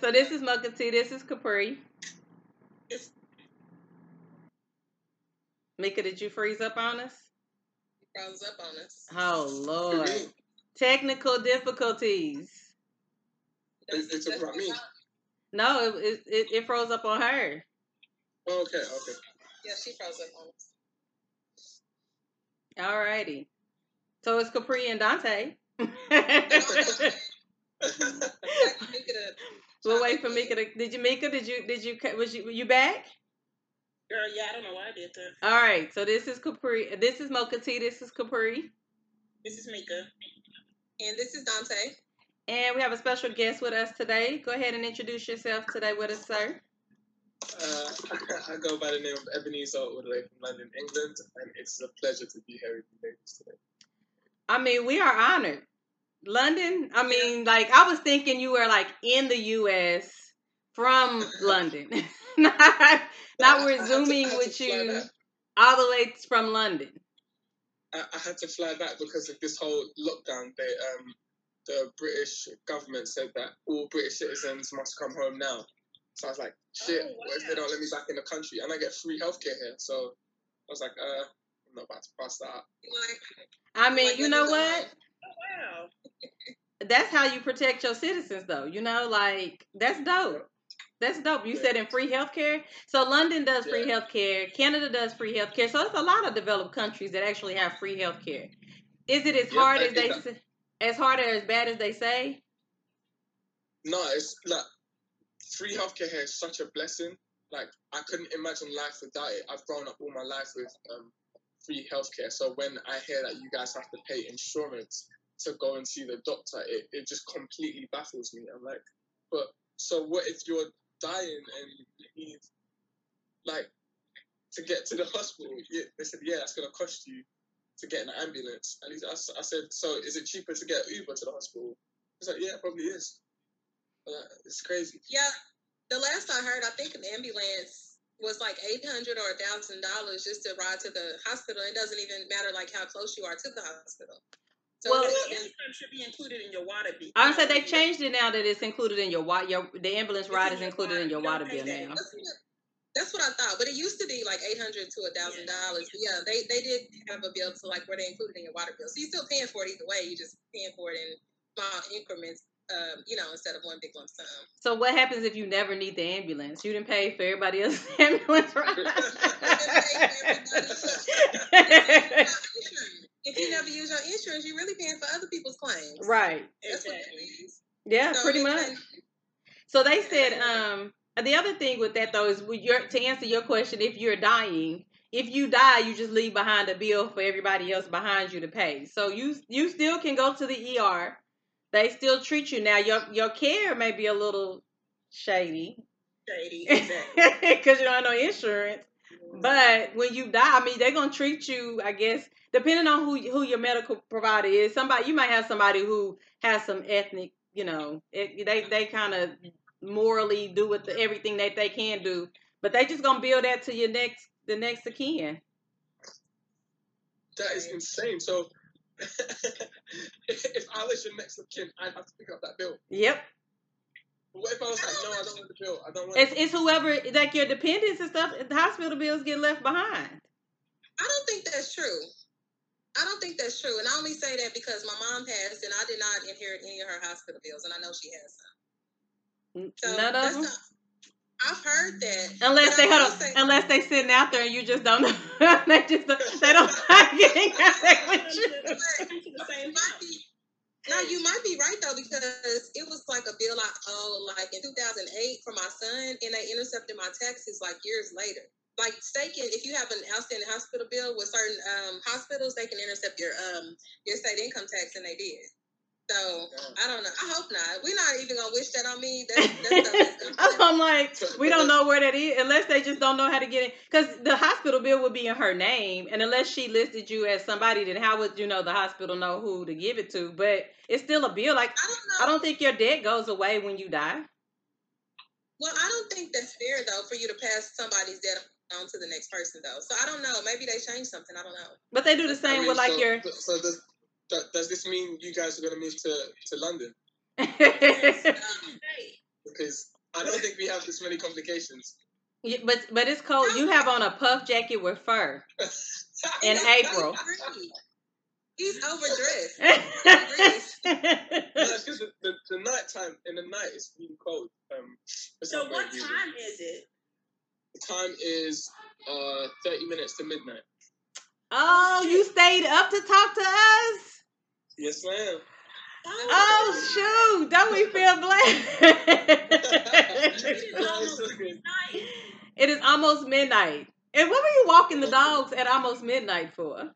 So this is Mocha T. This is Capri. It's... Mika, did you freeze up on us? froze up on us. Oh Lord. Technical difficulties. It, it took about me. No, it, it it it froze up on her. Oh, okay, okay. Yeah, she froze up on us. Alrighty. So it's Capri and Dante. we'll wait for Mika. To, did you Mika? Did you did you was you were you back? Girl, yeah, I don't know why I did that. All right. So this is Capri. This is Mocha T. This is Capri. This is Mika. And this is Dante. And we have a special guest with us today. Go ahead and introduce yourself today with us, sir. Uh, I go by the name of Ebenezer all the way from London, England, and it's a pleasure to be here with you ladies today. I mean, we are honored. London. I mean, like I was thinking you were like in the U.S. from London, not not we're zooming with you back. all the way from London. I, I had to fly back because of this whole lockdown. They, um, the British government said that all British citizens must come home now. So I was like, shit, Oh, what if they don't let me back in the country? And I get free healthcare here. So I was like, uh, I'm not about to pass that up. I mean, like, you know what? Wow. That's how you protect your citizens, though. You know, like that's dope. That's dope. You Yeah. said in free healthcare. So London does free Yeah. healthcare. Canada does free healthcare. So it's a lot of developed countries that actually have free healthcare. Is it as Yeah, hard as they say, as hard or as bad as they say? No, it's like free healthcare here is such a blessing. Like I couldn't imagine life without it. I've grown up all my life with um, free healthcare. So when I hear that you guys have to pay insurance to go and see the doctor, it, it just completely baffles me. I'm like, but so what if you're dying and you need like to get to the hospital? Yeah, they said, yeah, that's gonna cost you to get an ambulance. And I, I said, so is it cheaper to get Uber to the hospital? He's like, yeah, it probably is. Like, it's crazy. Yeah, the last I heard, I think an ambulance was like eight hundred or a thousand dollars just to ride to the hospital. It doesn't even matter like how close you are to the hospital. So Well- it's- should be included in your water bill. I said they changed it now that it's included in your wa- your the ambulance It's ride is included in your water bill that. now. that's, what, I thought, but it used to be like eight hundred to a thousand dollars. Yeah, they they did have a bill to like where they included in your water bill. So you're still paying for it either way. You just paying for it in small increments. Um, you know, instead of one big lump sum. So what happens if you never need the ambulance? You didn't pay for everybody else's ambulance ride. If you never use your insurance, you're really paying for other people's claims. right. That's what Exactly. it is. Yeah, So pretty much. can- So they said, um, the other thing with that though is with your to answer your question, if you're dying, if you die, you just leave behind a bill for everybody else behind you to pay. So you you still can go to the ER. They still treat you now. Your your care may be a little shady Shady, exactly. because you don't have no insurance. But when you die, I mean, they're gonna treat you. I guess depending on who who your medical provider is. Somebody you might have somebody who has some ethnic, you know, it, they they kind of morally do with the, everything that they can do. But they just gonna build that to your next the next of kin. That is insane. So if I was your next of kin, I'd have to pick up that bill. Yep, what if I was like, no, I don't want the bill. I don't want it's it's whoever like your dependents and stuff. The hospital bills get left behind. I don't think that's true. I don't think that's true. And I only say that because my mom passed and I did not inherit any of her hospital bills, and I know she has some. So None of that's them. not- I've heard that. Unless they I hold on, say- unless they sitting out there and you just don't know. they just they don't get in contact with you. Come to the same You might be, right though because it was like a bill I owe like in 2008 for my son, and they intercepted my taxes like years later. like can if you have an outstanding hospital bill with certain um hospitals, they can intercept your um your state income tax, and they did. So I don't know. I hope not. We're not even gonna wish that on me. That's, that's stuff I'm like, we don't know where that is unless they just don't know how to get it. Because the hospital bill would be in her name, and unless she listed you as somebody, then how would you know the hospital know who to give it to? But it's still a bill. Like I don't know. I don't think your debt goes away when you die. Well, I don't think that's fair though for you to pass somebody's debt on to the next person though. So I don't know. Maybe they changed something. I don't know. But they do the I same mean, with like so, your. So does, that, does this mean you guys are going to move to, to London? Because I don't think we have this many complications. Yeah, but but it's cold. You have on a puff jacket with fur in April. He's overdressed. No, the, the, the night time in the night is really cold. Um, so what easy. time is it? The time is uh 30 minutes to midnight. oh, you stayed up to talk to us. Yes, ma'am. Oh shoot! Don't we feel blessed? It's almost midnight. it is almost midnight. And what were you walking the dogs at almost midnight for?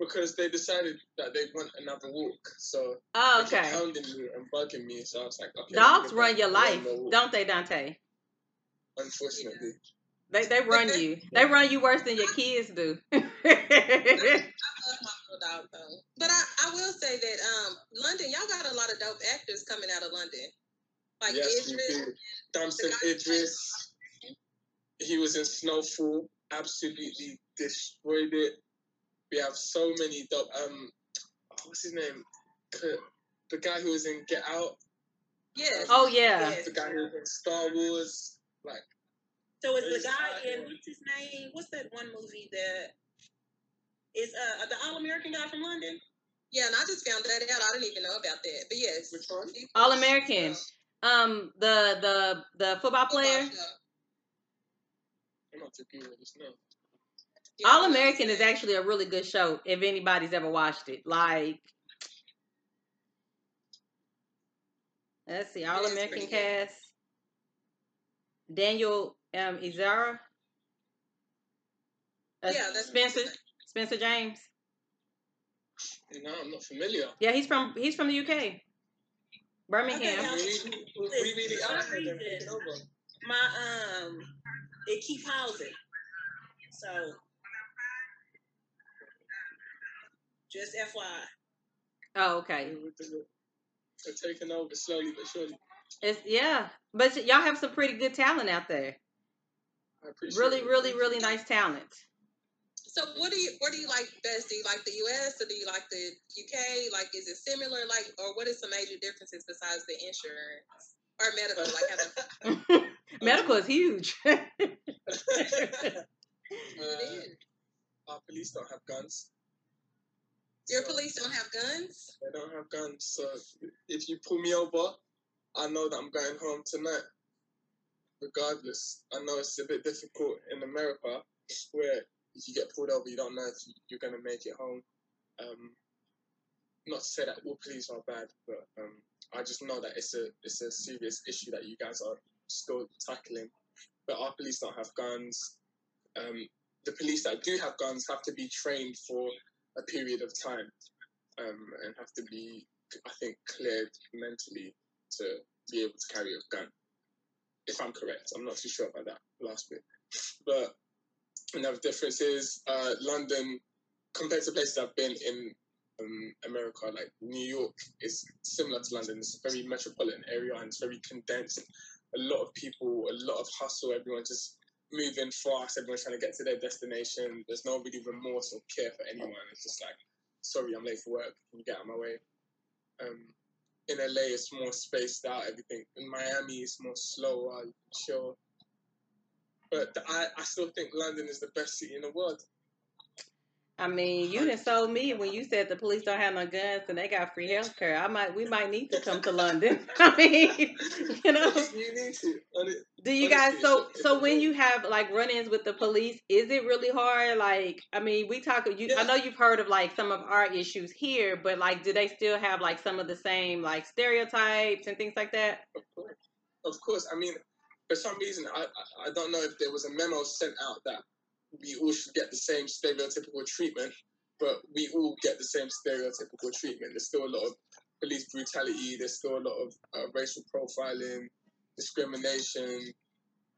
Because they decided that they want another walk. So Oh, they okay. hounding me and bugging me. So I was like, okay. Dogs run your life, on a walk. don't they, Dante? Unfortunately. They they run you. They run you worse than your kids do. Dog though. But I, I will say that um London, y'all got a lot of dope actors coming out of London. Like yes, we Idris. do. Damson the guy- Idris. He was in Snowfall. Absolutely destroyed it. We have so many dope. Um, what's his name? The guy who was in Get Out. Yes. oh yeah. Yes. The guy who was in Star Wars. Like So is the guy in what's his name? What's that one movie that is uh the All American guy from London? Yeah, and I just found that out. I didn't even know about that. But yes. Which one? All American. Um, the the the football player. I'm not too good with this now. All American is actually a really good show if anybody's ever watched it. Like, let's see, All It is American cast. Daniel um Ezra. Uh, Yeah, that's Spencer Spencer James. No, I'm not familiar. Yeah, he's from he's from the UK. Birmingham. now- really, really are For some them reason. taking over. My um it keep pausing. So just FYI. Oh, okay. They're taking over slowly but surely. It's yeah, but y'all have some pretty good talent out there. I appreciate Really, it. really, really nice talent. So what do you what do you like best? Do you like the US or do you like the UK? Like is it similar? Like or what is some major differences besides the insurance? Or medical, like having Medical is huge. Uh, our police don't have guns. your So police don't have guns? They don't have guns. So if you pull me over, I know that I'm going home tonight. Regardless, I know it's a bit difficult in America, where if you get pulled over, you don't know if you- you're gonna make it home. Um, not to say that all police are bad, but um, I just know that it's a it's a serious issue that you guys are still tackling. But our police don't have guns. Um, the police that do have guns have to be trained for a period of time um, and have to be, I think, cleared mentally to be able to carry a gun. If I'm correct, I'm not too sure about that last bit. But another difference is uh, London, compared to places I've been in um, America, like New York, is similar to London. It's a very metropolitan area and it's very condensed. A lot of people, a lot of hustle. Everyone just moving fast. Everyone's trying to get to their destination. There's no really remorse or care for anyone. It's just like sorry, I'm late for work. Can you get out of my way? Um, in LA, it's more spaced out. Everything in Miami, it's more slower, chill. But th- I, I still think London is the best city in the world. I mean, you done sold me when you said the police don't have no guns and they got free health care. I might, we might need to come to London. I mean, you know. you need to. It- Do you guys? So, so when you have like run-ins with the police, is it really hard? Like, I mean, we talk. You, I know you've heard of like some of our issues here, but like, do they still have like some of the same like stereotypes and things like that? Of course. Of course. I mean, for some reason, I, I don't know if there was a memo sent out that we all should get the same stereotypical treatment, but we all get the same stereotypical treatment. There's still a lot of police brutality. There's still a lot of uh, racial profiling, discrimination.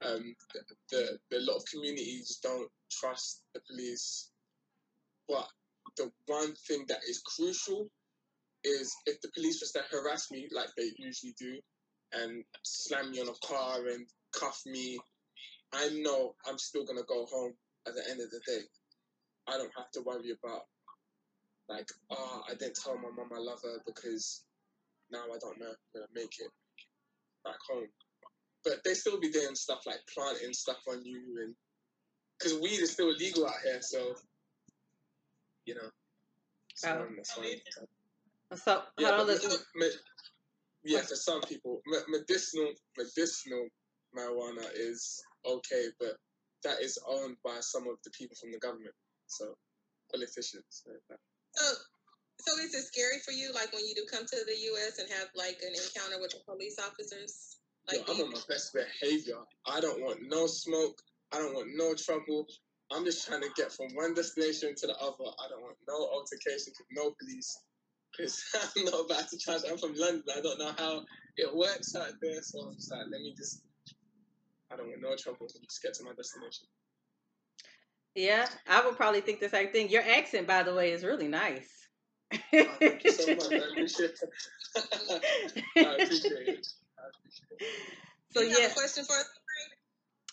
Um, the, the, the a lot of communities don't trust the police. But the one thing that is crucial is if the police just harass me like they usually do, and slam me on a car and cuff me, I know I'm still gonna go home at the end of the day. I don't have to worry about like, oh, I didn't tell my mom I love her because now I don't know if I'm gonna make it back home. But they still be doing stuff like planting stuff on you and because weed is still illegal out here, so you know. So, Oh. that's why- So yeah, hold on, but listen. me- me- yeah, for some people, medicinal medicinal marijuana is okay, but that is owned by some of the people from the government, so politicians. like. So, so is it scary for you, like when you do come to the U.S. and have like an encounter with the police officers? Yo, I'm on my best behavior. I don't want no smoke. I don't want no trouble. I'm just trying to get from one destination to the other. I don't want no altercations with no police. Because I'm not about to charge. I'm from London. I don't know how it works out there. So I'm just like, let me just. I don't want no trouble. Just get to my destination. Yeah, I would probably think the same thing. Your accent, by the way, is really nice. Oh, thank you so much. I appreciate it. I appreciate it. I appreciate it. so you have yeah, a question for us?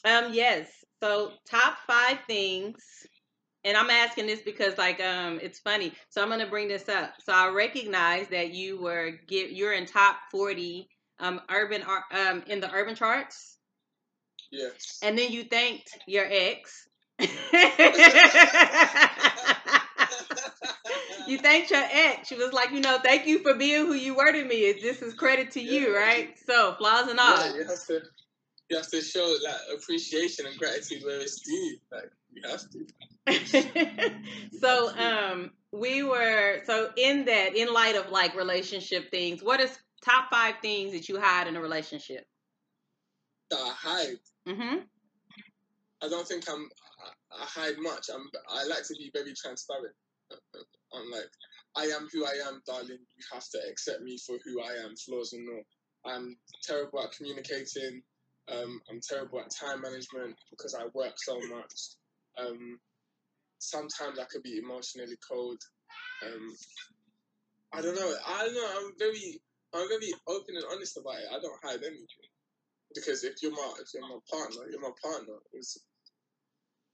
um, yes. So top five things, and I'm asking this because like um, it's funny. So I'm gonna bring this up. So I recognize that you were get you're in top forty um urban um in the urban charts, Yes. and then you thanked your ex. you thanked your ex. She was like, you know, thank you for being who you were to me. This is credit to you, right? So flaws and all. Yeah, you have to. You have to show like appreciation and gratitude where it's due. Like you have to. so um we were so in that in light of like relationship things what is top five things that you hide in a relationship That I hide. Mm-hmm I don't think I'm. I, I hide much. I'm. I like to be very transparent. I'm like, I am who I am, darling. You have to accept me for who I am, flaws and all. I'm terrible at communicating. Um, I'm terrible at time management because I work so much. Um, sometimes I could be emotionally cold. Um, I don't know. I don't know. I'm very, I'm very open and honest about it. I don't hide anything because if you're my, if you're my partner, you're my partner. It's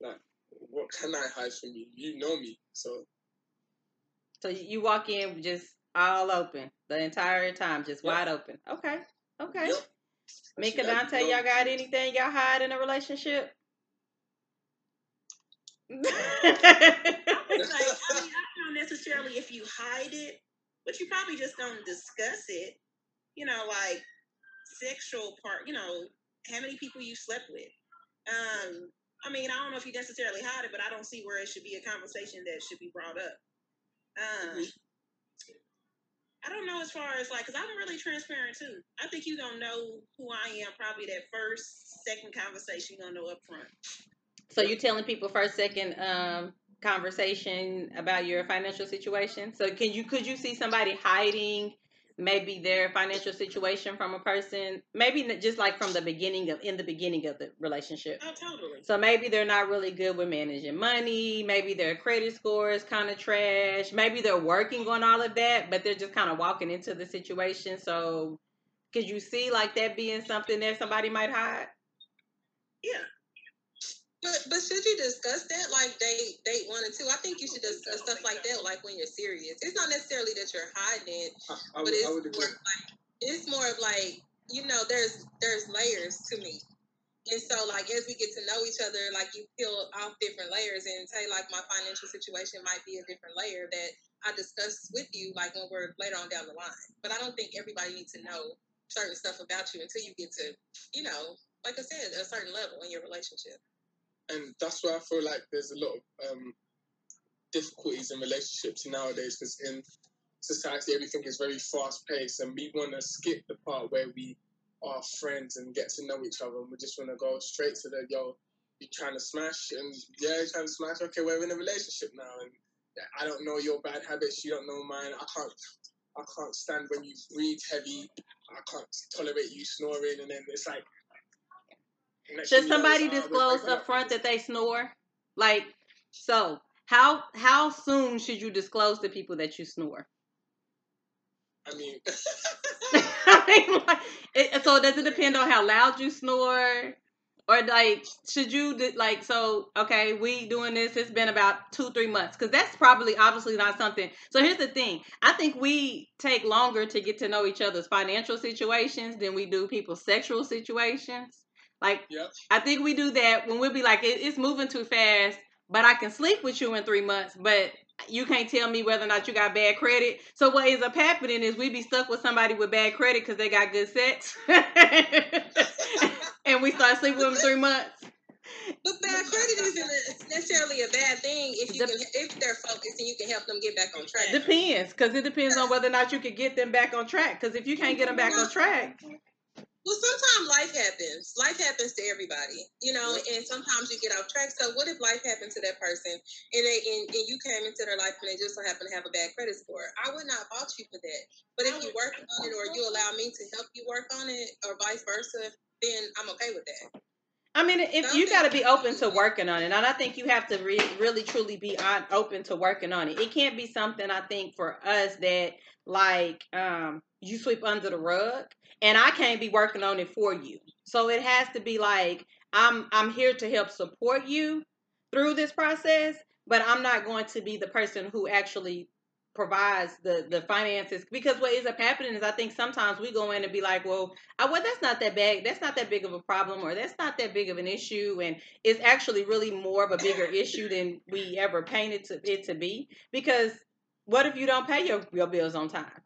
like, what can I hide from you? You know me, so so you walk in just all open the entire time just Yeah. wide open okay okay Yep. Mika Actually, I Dante, know- y'all got anything y'all hide in a relationship? Like, I mean, I don't know necessarily if you hide it, but you probably just don't discuss it. You know, like sexual part. You know, how many people you slept with. Um, I mean, I don't know if you necessarily hide it, but I don't see where it should be a conversation that should be brought up. Um, I don't know as far as like, cause I'm really transparent too. I think you gonna know who I am probably that first, second conversation you gonna know up front. so you're telling people first, second um conversation about your financial situation. So can you could you see somebody hiding maybe their financial situation from a person? Maybe just like from the beginning of in the beginning of the relationship. Oh, totally. So maybe they're not really good with managing money. Maybe their credit score is kind of trash. Maybe they're working on all of that, but they're just kind of walking into the situation. So could you see like that being something that somebody might hide? Yeah. But but should you discuss that like date date one and two? I think you should discuss stuff like that like when you're serious. It's not necessarily that you're hiding it, I, I, but would, it's more like it's more of like you know there's there's layers to me, and so like as we get to know each other, like you peel off different layers and say like my financial situation might be a different layer that I discuss with you like when we're later on down the line. But I don't think everybody needs to know certain stuff about you until you get to you know like I said a certain level in your relationship. And that's why I feel like there's a lot of um, difficulties in relationships nowadays because in society everything is very fast paced and we want to skip the part where we are friends and get to know each other, and we just want to go straight to the yo, you trying to smash, and yeah, you're trying to smash. Okay, we're in a relationship now, and I don't know your bad habits, you don't know mine. I can't, I can't stand when you breathe heavy. I can't tolerate you snoring, and then it's like. Should thing you know, somebody disclose up front that they snore? Like, so how how soon should you disclose to people that you snore? I mean, I mean, like, it, so does it depend on how loud you snore, or like should you like so? Okay, we doing this. It's been about two three months because that's probably obviously not something. So here's the thing: I think we take longer to get to know each other's financial situations than we do people's sexual situations. Like Yep. I think we do that when we'll be like, it, it's moving too fast, but I can sleep with you in three months, but you can't tell me whether or not you got bad credit. So what ends up happening is we be stuck with somebody with bad credit because they got good sex, and we start sleeping with them three months. But bad credit isn't necessarily a bad thing if you The- can if they're focused and you can help them get back on track. Depends, because it depends on whether or not you can get them back on track. Because if you can't get them back on track, Well, sometimes life happens. Life happens to everybody, you know, and sometimes you get off track. So, what if life happened to that person and they and, and you came into their life and they just so happen to have a bad credit score? I would not fault you for that. But if you work on it or you allow me to help you work on it or vice versa, then I'm okay with that. I mean, if you got to be open to working on it, and I think you have to re- really truly be on, open to working on it. It can't be something I think for us that like um you sweep under the rug, and I can't be working on it for you. So it has to be like I'm I'm here to help support you through this process, but I'm not going to be the person who actually provides the the finances because what ends up happening is I think sometimes we go in and be like, well, I, well, that's not that big. That's not that big of a problem, or that's not that big of an issue, and it's actually really more of a bigger issue than we ever painted to, it to be. Because what if you don't pay your, your bills on time?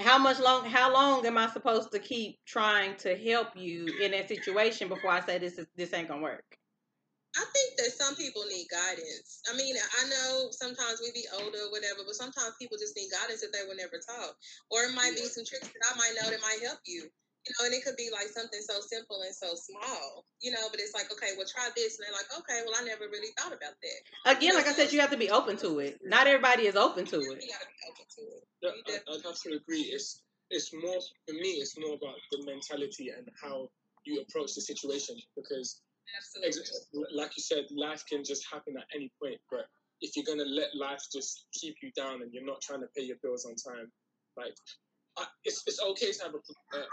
How much long? How long am I supposed to keep trying to help you in that situation before I say this is this ain't gonna work? I think that some people need guidance. I mean, I know sometimes we be older, or whatever, but sometimes people just need guidance that they were never taught. Or it might be some tricks that I might know that might help you. You know, and it could be like something so simple and so small, you know, but it's like, okay, well, try this. And they're like, okay, well, I never really thought about that. Again, like I said, you have to be open to it. Not everybody is open to it. You got to be open to it. Yeah, I- I'd have to agree. It's it's more for me. It's more about the mentality and how you approach the situation because Absolutely. like you said, life can just happen at any point. But if you're gonna let life just keep you down and you're not trying to pay your bills on time, like It's it's okay to have a uh,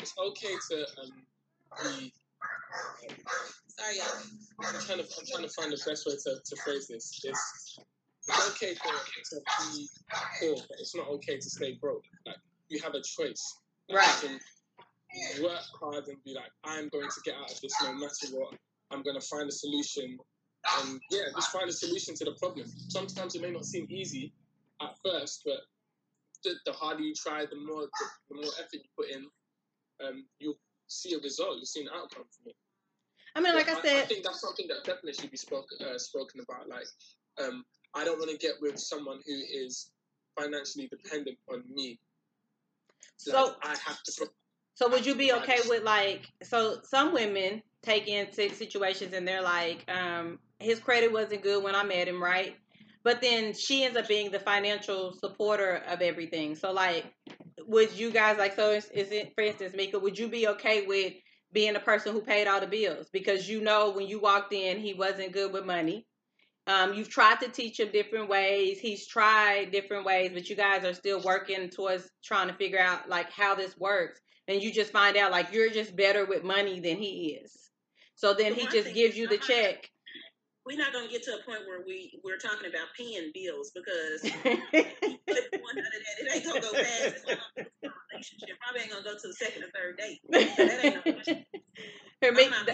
it's okay to um, be. Sorry, y'all. I'm trying to I'm trying to find the best way to, to phrase this. It's it's okay to, to be poor, but it's not okay to stay broke. Like you have a choice. Like, Right. You can work hard and be like, I'm going to get out of this no matter what. I'm going to find a solution, and yeah, just find a solution to the problem. Sometimes it may not seem easy at first, but the, the harder you try, the more the, the more effort you put in, um, you'll see a result. You'll see an outcome from it. I mean, like I I, said, I think that's something that definitely should be spoken uh, spoken about. Like, um, I don't want to get with someone who is financially dependent on me. Like, so I have to. Pro- So would you be okay with like so some women take into situations and they're like, um, his credit wasn't good when I met him, right? But then she ends up being the financial supporter of everything. So like would you guys like so is, is it for instance, Mika, would you be okay with being the person who paid all the bills? Because you know when you walked in he wasn't good with money. Um, you've tried to teach him different ways. He's tried different ways, but you guys are still working towards trying to figure out like how this works and you just find out like you're just better with money than he is. So then he just gives you the check. We're not gonna get to a point where we we're talking about paying bills because one under that, it ain't gonna go past this long relationship. Probably ain't gonna go to the second or third date. That ain't no question. Here, me- not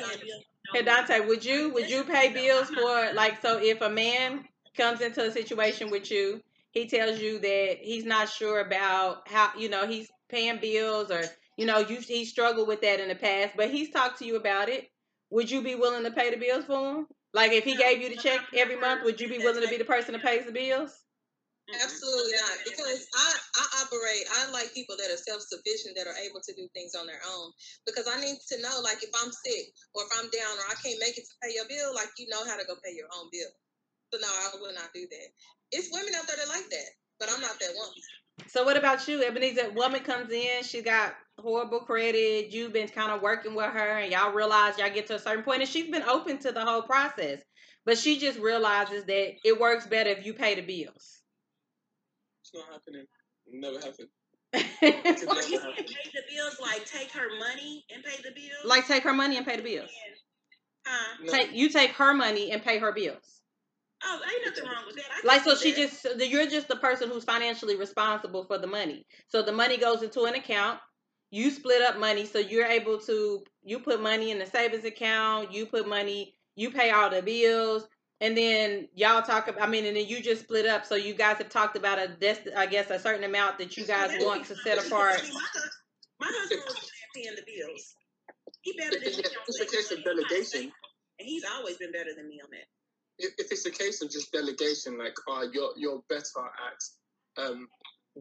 hey Dante, would you would you pay bills for like so if a man comes into a situation with you, he tells you that he's not sure about how you know he's paying bills or you know you he struggled with that in the past, but he's talked to you about it. Would you be willing to pay the bills for him? Like if he gave you the check every month, would you be willing to be the person that pays the bills? Mm-hmm. Absolutely not. Because I, I operate, I like people that are self sufficient, that are able to do things on their own. Because I need to know, like, if I'm sick or if I'm down or I can't make it to pay your bill, like, you know how to go pay your own bill. So, no, I will not do that. It's women out there that like that, but I'm not that woman. So what about you, Ebenezer? Woman comes in, she got horrible credit. You've been kind of working with her, and y'all realize y'all get to a certain point, and she's been open to the whole process, but she just realizes that it works better if you pay the bills. It's not happening. Never happened. Or you can pay the bills, like take her money and pay the bills. like take her money and pay the bills. huh? No. Take you take her money and pay her bills. Oh, ain't nothing wrong with that. I Like so, she that. just you're just the person who's financially responsible for the money. So the money goes into an account. You split up money, so you're able to you put money in the savings account. You put money, you pay all the bills, and then y'all talk. about I mean, and then you just split up. So you guys have talked about a dest- I guess a certain amount that you guys want to set apart. My, hus- my husband was paying the bills. He better than me it's, on it's a case of delegation. and he's always been better than me on that. If, if it's a case of just delegation, like, oh, you're you're better at um,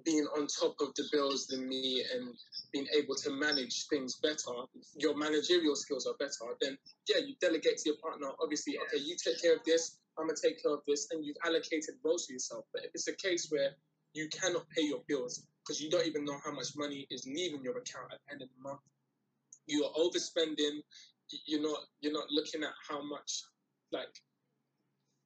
being on top of the bills than me and being able to manage things better, your managerial skills are better, then yeah, you delegate to your partner. Obviously, okay, you take care of this, I'm gonna take care of this, and you've allocated roles for yourself. But if it's a case where you cannot pay your bills because you don't even know how much money is leaving your account at the end of the month, you are overspending. You're not you're not looking at how much like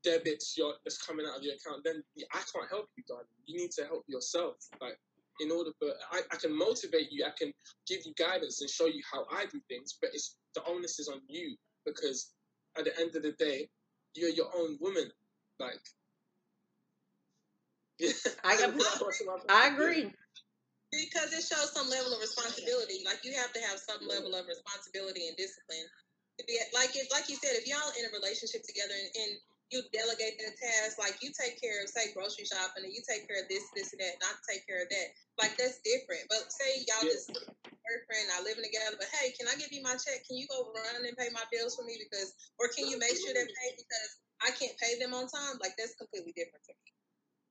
debits your that's coming out of your account, then I can't help you, darling. You need to help yourself. Like in order for I, I can motivate you, I can give you guidance and show you how I do things, but it's the onus is on you because at the end of the day, you're your own woman. Like yeah. I got- I agree. Because it shows some level of responsibility. Like you have to have some level of responsibility and discipline. To be like if like you said, if y'all in a relationship together and, and you delegate that task, like you take care of say grocery shopping and you take care of this, this and that, not take care of that. Like that's different. But say y'all Yeah. just boyfriend, not living together, but hey, can I give you my check? Can you go run and pay my bills for me? Because or can you make sure they're paid because I can't pay them on time? Like that's completely different to me.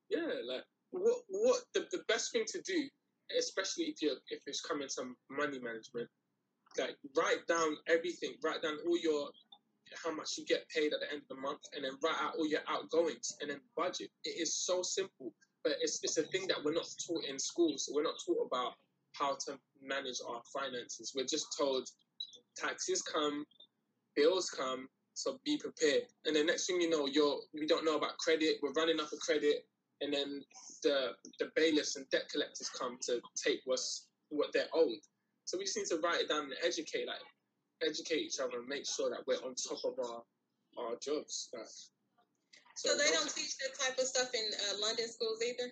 Yeah, like what what the, the best thing to do, especially if you're if it's coming to money management, like write down everything, write down all your how much you get paid at the end of the month, and then write out all your outgoings, and then budget. It is so simple, but it's it's a thing that we're not taught in schools. We're not taught about how to manage our finances. We're just told taxes come, bills come, so be prepared. And the next thing you know, you're we don't know about credit. We're running up a credit, and then the the bailiffs and debt collectors come to take what's what they're owed. So we just need to write it down and educate, like educate each other and make sure that we're on top of our our jobs. Like, So they don't teach that type of stuff in uh, London schools either.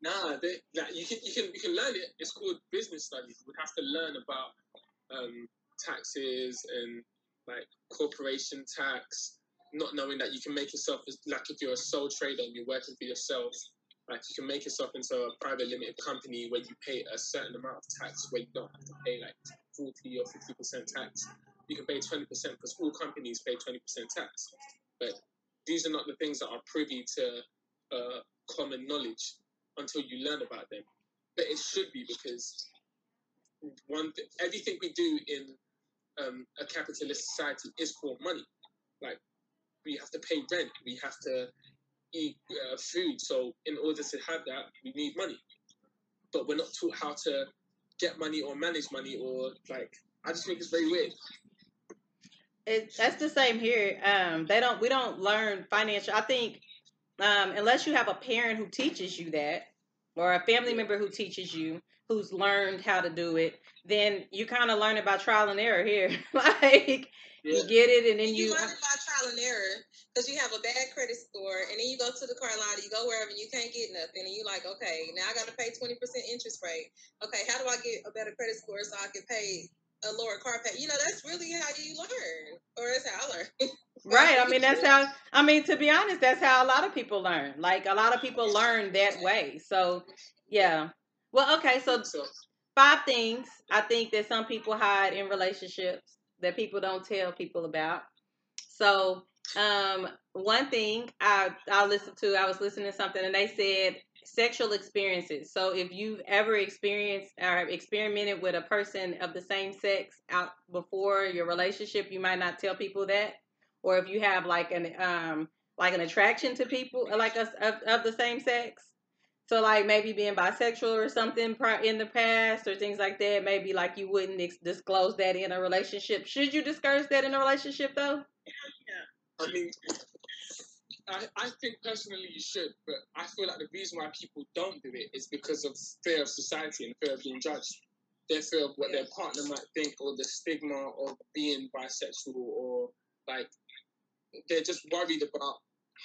Nah, they, like you can you can you can learn it. It's called business studies. We have to learn about um, taxes and like corporation tax. Not knowing that you can make yourself as like if you're a sole trader and you're working for yourself, like you can make yourself into a private limited company where you pay a certain amount of tax where you don't have to pay like forty or fifty percent tax. You can pay twenty percent because all companies pay twenty percent tax. But these are not the things that are privy to uh, common knowledge until you learn about them. But it should be because one th- everything we do in um, a capitalist society is called money. Like we have to pay rent, we have to eat uh, food. So in order to have that, we need money. But we're not taught how to get money or manage money or like. I just think it's very weird. It, that's the same here. Um, they don't. We don't learn financial. I think um, unless you have a parent who teaches you that, or a family member who teaches you, who's learned how to do it, then you kind of learn it by trial and error here. like Yeah. you get it, and then you, you. learn it by trial and error because you have a bad credit score, and then you go to the car lot, you go wherever, and you can't get nothing, and you're like, okay, now I got to pay twenty percent interest rate. Okay, how do I get a better credit score so I can pay a lower car pay? You know, that's really how you learn, or that's how I learn. Right. I mean, that's how. I mean, to be honest, that's how a lot of people learn. Like a lot of people learn that way. So, yeah. Well, okay. So So five things I think that some people hide in relationships that people don't tell people about. So Um, one thing I I listened to, I was listening to something, and they said sexual experiences. So if you've ever experienced or experimented with a person of the same sex out before your relationship, you might not tell people that. Or if you have like an um like an attraction to people like us of, of the same sex. So like maybe being bisexual or something in the past or things like that. Maybe like you wouldn't disclose that in a relationship. Should you discourage that in a relationship though? Yeah. I mean, I, I think personally you should, but I feel like the reason why people don't do it is because of fear of society and fear of being judged. Their fear of what their partner might think, or the stigma of being bisexual, or like they're just worried about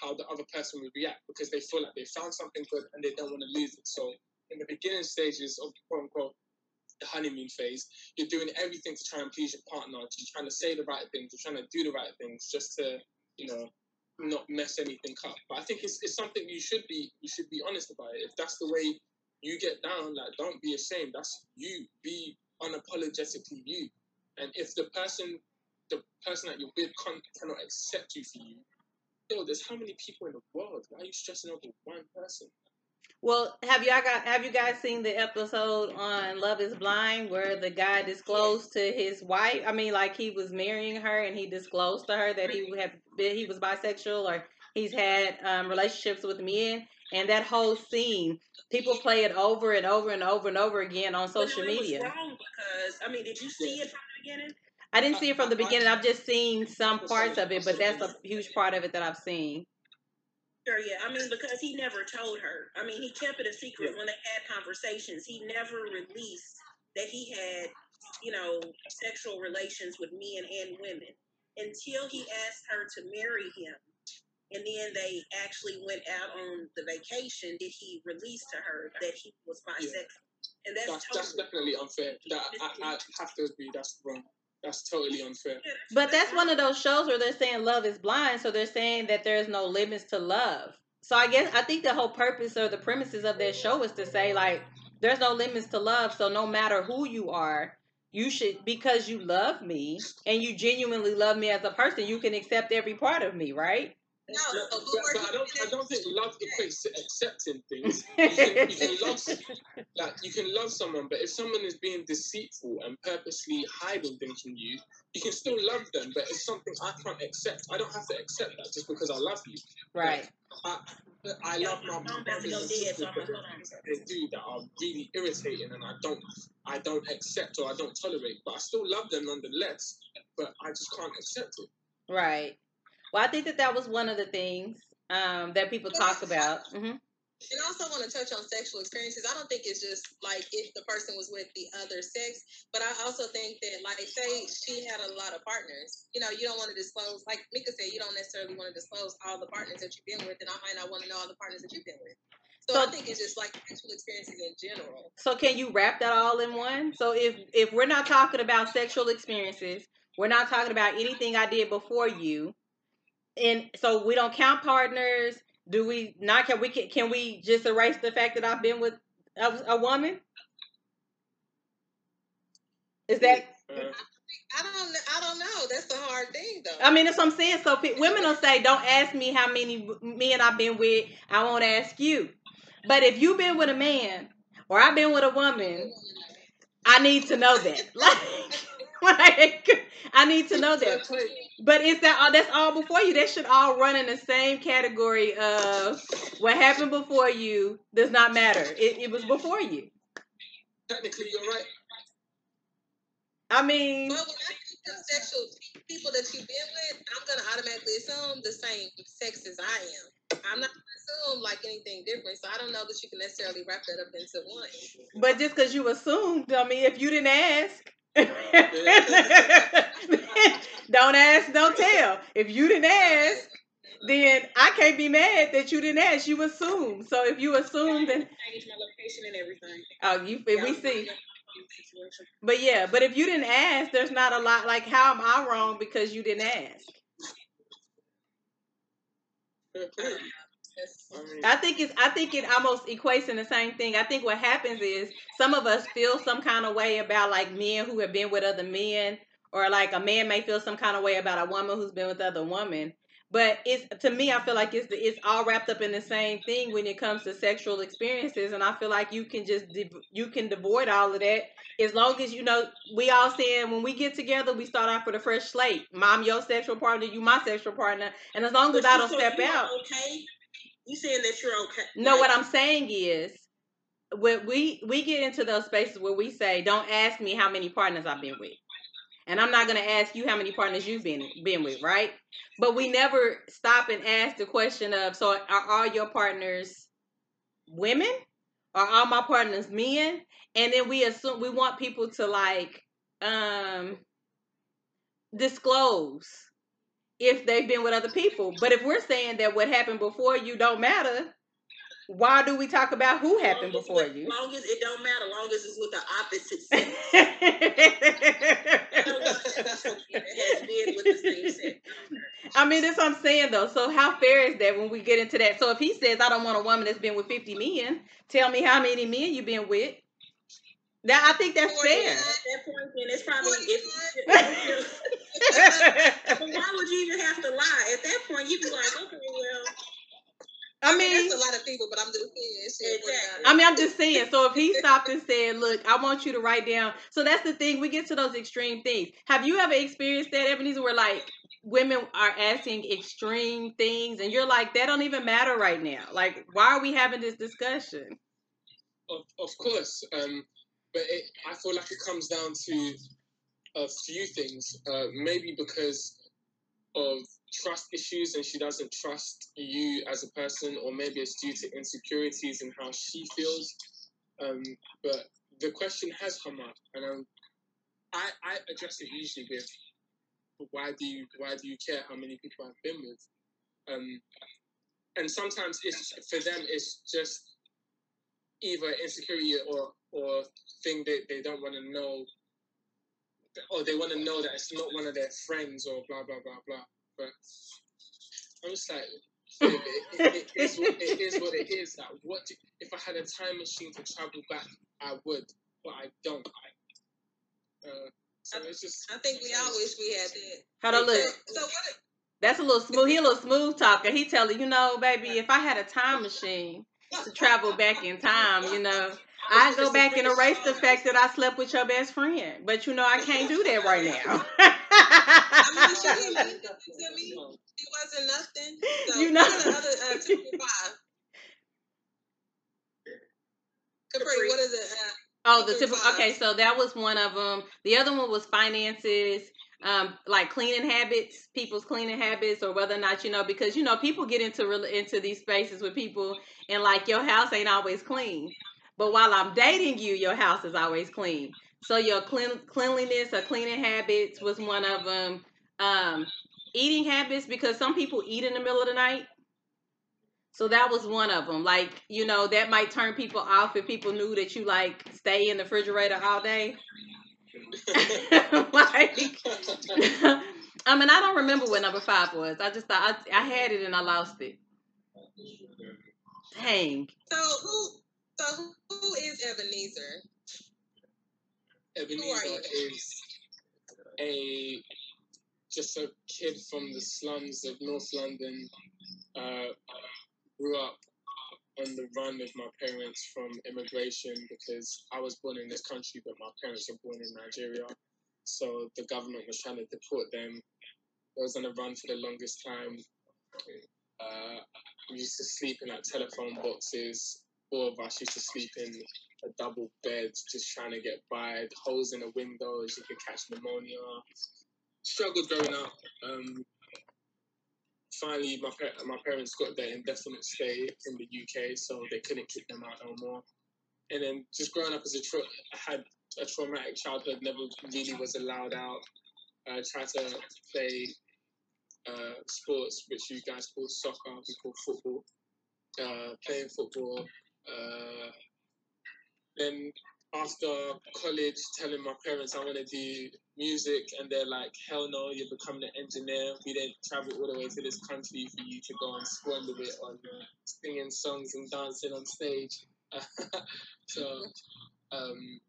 how the other person would react because they feel like they found something good and they don't want to lose it. So in the beginning stages of quote unquote the honeymoon phase, you're doing everything to try and please your partner. You're trying to say the right things. You're trying to do the right things just to, you know, not mess anything up. But I think it's, it's something you should be you should be honest about it. If that's the way you get down, like don't be ashamed. That's you. Be unapologetically you. And if the person the person that you're with can, cannot accept you for you, yo, there's how many people in the world? Why are you stressing over one person? Well, have y'all got have you guys seen the episode on Love Is Blind where the guy disclosed to his wife? I mean, like he was marrying her and he disclosed to her that he had he was bisexual or he's had um, relationships with men. And that whole scene, people play it over and over and over and over again on social no, it was media. wrong because I mean, did you see it from the beginning? I didn't see it from the beginning. I've just seen some parts of it, but that's a huge part of it that I've seen. Sure, yeah. I mean, because he never told her. I mean, he kept it a secret when they had conversations. He never released that he had, you know, sexual relations with men and women until he asked her to marry him. And then they actually went out on the vacation. Did he release to her that he was Yeah. bisexual? And that's, That's that's definitely unfair. That I, I have to agree. That's wrong. That's totally unfair. But that's one of those shows where they're saying love is blind, so they're saying that there's no limits to love. So I guess I think the whole purpose or the premises of that show is to say like there's no limits to love, so no matter who you are, you should because you love me and you genuinely love me as a person, you can accept every part of me, right? No, But, but but, but I don't. I don't think love equates to accepting things. you You can, you can love, like you can love someone, but if someone is being deceitful and purposely hiding things from you, you can still love them. But it's something I can't accept. I don't have to accept that just because I love you. right. I, I love my I'm about brothers and sisters, but gonna there's things that they do that are really irritating, and I don't, I don't accept or I don't tolerate. But I still love them nonetheless. But I just can't accept it. Right. Well, I think that that was one of the things um, that people talk about. hmm And I also want to touch on sexual experiences. I don't think it's just like if the person was with the other sex, but I also think that, like, say she had a lot of partners. You know, you don't want to disclose, like Mika said, you don't necessarily want to disclose all the partners that you've been with, and I might not want to know all the partners that you've been with. So, So- I think it's just like sexual experiences in general. So can you wrap that all in one? So if if we're not talking about sexual experiences, we're not talking about anything I did before you, and so we don't count partners. Do we not? Can we can, can we just erase the fact that I've been with a, a woman? Is that? Uh, I don't, I don't know. That's the hard thing, though. I mean, that's what I'm saying. So pe- women will say, "Don't ask me how many men I've been with. I won't ask you." But if you've been with a man or I've been with a woman, I need to know that. Like, like I need to know that. But is that all? That's all before you. That should all run in the same category of what happened before you does not matter. It, it was before you. technically, you're right. I mean, But when I think of sexual people that you've been with, I'm gonna automatically assume the same sex as I am. I'm not gonna assume like anything different, so I don't know that you can necessarily wrap that up into one. but just because you assumed, I mean, if you didn't ask. don't ask, don't tell. If you didn't ask, then I can't be mad that you didn't ask. You assume. So if you assume, then Change my location and everything. oh, you we see. But yeah, but if you didn't ask, there's not a lot. Like, how am I wrong because you didn't ask? Fair point. That's- I think it's. I think it almost equates in the same thing. I think what happens is some of us feel some kind of way about like men who have been with other men, or like a man may feel some kind of way about a woman who's been with other women. But it's to me, I feel like it's the, it's all wrapped up in the same thing when it comes to sexual experiences, and I feel like you can just you can devoid all of that as long as you know we all saying when we get together, we start off with a fresh slate. Mom, your sexual partner, you my sexual partner, and as long as I don't so step out, Okay. You saying that you're okay? no, Like, what I'm saying is when we we get into those spaces where we say, "Don't ask me how many partners I've been with," and I'm not gonna ask you how many partners you've been been with, right? But we never stop and ask the question of, "So are all your partners women? Are all my partners men?" And then we assume we want people to like um disclose if they've been with other people. But if we're saying that what happened before you don't matter, why do we talk about who happened before with- you? Long as it don't matter, long as it's with the opposite. I don't want to be so cute. It has been with the same sex. I mean, that's what I'm saying though. So how fair is that when we get into that? So if he says I don't want a woman that's been with 50 men, tell me how many men you've been with. That I think that's fair. At that point, then it's probably if. But why would you even have to lie? At that point, you'd be like, okay, well, I mean, that's a lot of people, but I'm just saying Exactly. I mean, I'm just saying. So if he stopped and said, "Look, I want you to write down," so that's the thing. We get to those extreme things. Have you ever experienced that, Ebenezer, where like women are asking extreme things, and you're like, "That don't even matter right now. Like, why are we having this discussion?" Of, of course, um, but it, I feel like it comes down to a few things. Uh, maybe because of trust issues and she doesn't trust you as a person, or maybe it's due to insecurities in how she feels. Um, but the question has come up, and um, I, I address it usually with, "Why do you why do you care how many people I've been with?" Um, and sometimes it's for them it's just either insecurity or or thing that they don't want to know or they want to know that it's not one of their friends or blah blah blah blah but i'm just like it, it, it, is what, it is what it is that what do, if i had a time machine to travel back i would but i don't I, uh, so it's just I think we all wish we had that. Hold on, look. So what? That's a little smooth. He a little smooth talker. He telling you know, baby, if I had a time machine to travel back in time, you know, I'd go back and erase the fact that I slept with your best friend. But you know, I can't do that right now. I mean, she didn't mean nothing to me. She wasn't nothing. So You know- the other uh, two five? Capri, what is it? Uh, Oh, the typical. Okay, so that was one of them. The other one was finances, um, like cleaning habits, people's cleaning habits, or whether or not you know, because you know, people get into into these spaces with people, and like your house ain't always clean. But while I'm dating you, your house is always clean. So your clean, cleanliness or cleaning habits was one of them. Um, eating habits, because some people eat in the middle of the night. So that was one of them. Like, you know, that might turn people off if people knew that you like stay in the refrigerator all day. like, I mean, I don't remember what number five was. I just thought I, I had it and I lost it. Dang. so who? So who, is Ebenezer? Ebenezer is a just a kid from the slums of North London. Uh, grew up on the run with my parents from immigration because I was born in this country, but my parents were born in Nigeria. So the government was trying to deport them. I was on the run for the longest time. Uh, we used to sleep in like telephone boxes. Four of us used to sleep in a double bed, just trying to get by. The Holes in the windows, you could catch pneumonia. Struggled growing up. Um, finally, my par- my parents got their indefinite stay in the UK, so they couldn't kick them out no more. And then just growing up as a tra- I had a traumatic childhood. Never really was allowed out. I tried to play uh, sports, which you guys call soccer, we call football. Uh, playing football. Uh, then after college, telling my parents I want to do music, and they're like, "Hell no, you're becoming an engineer. We didn't travel all the way to this country for you to go and squander it on singing songs and dancing on stage." so, um,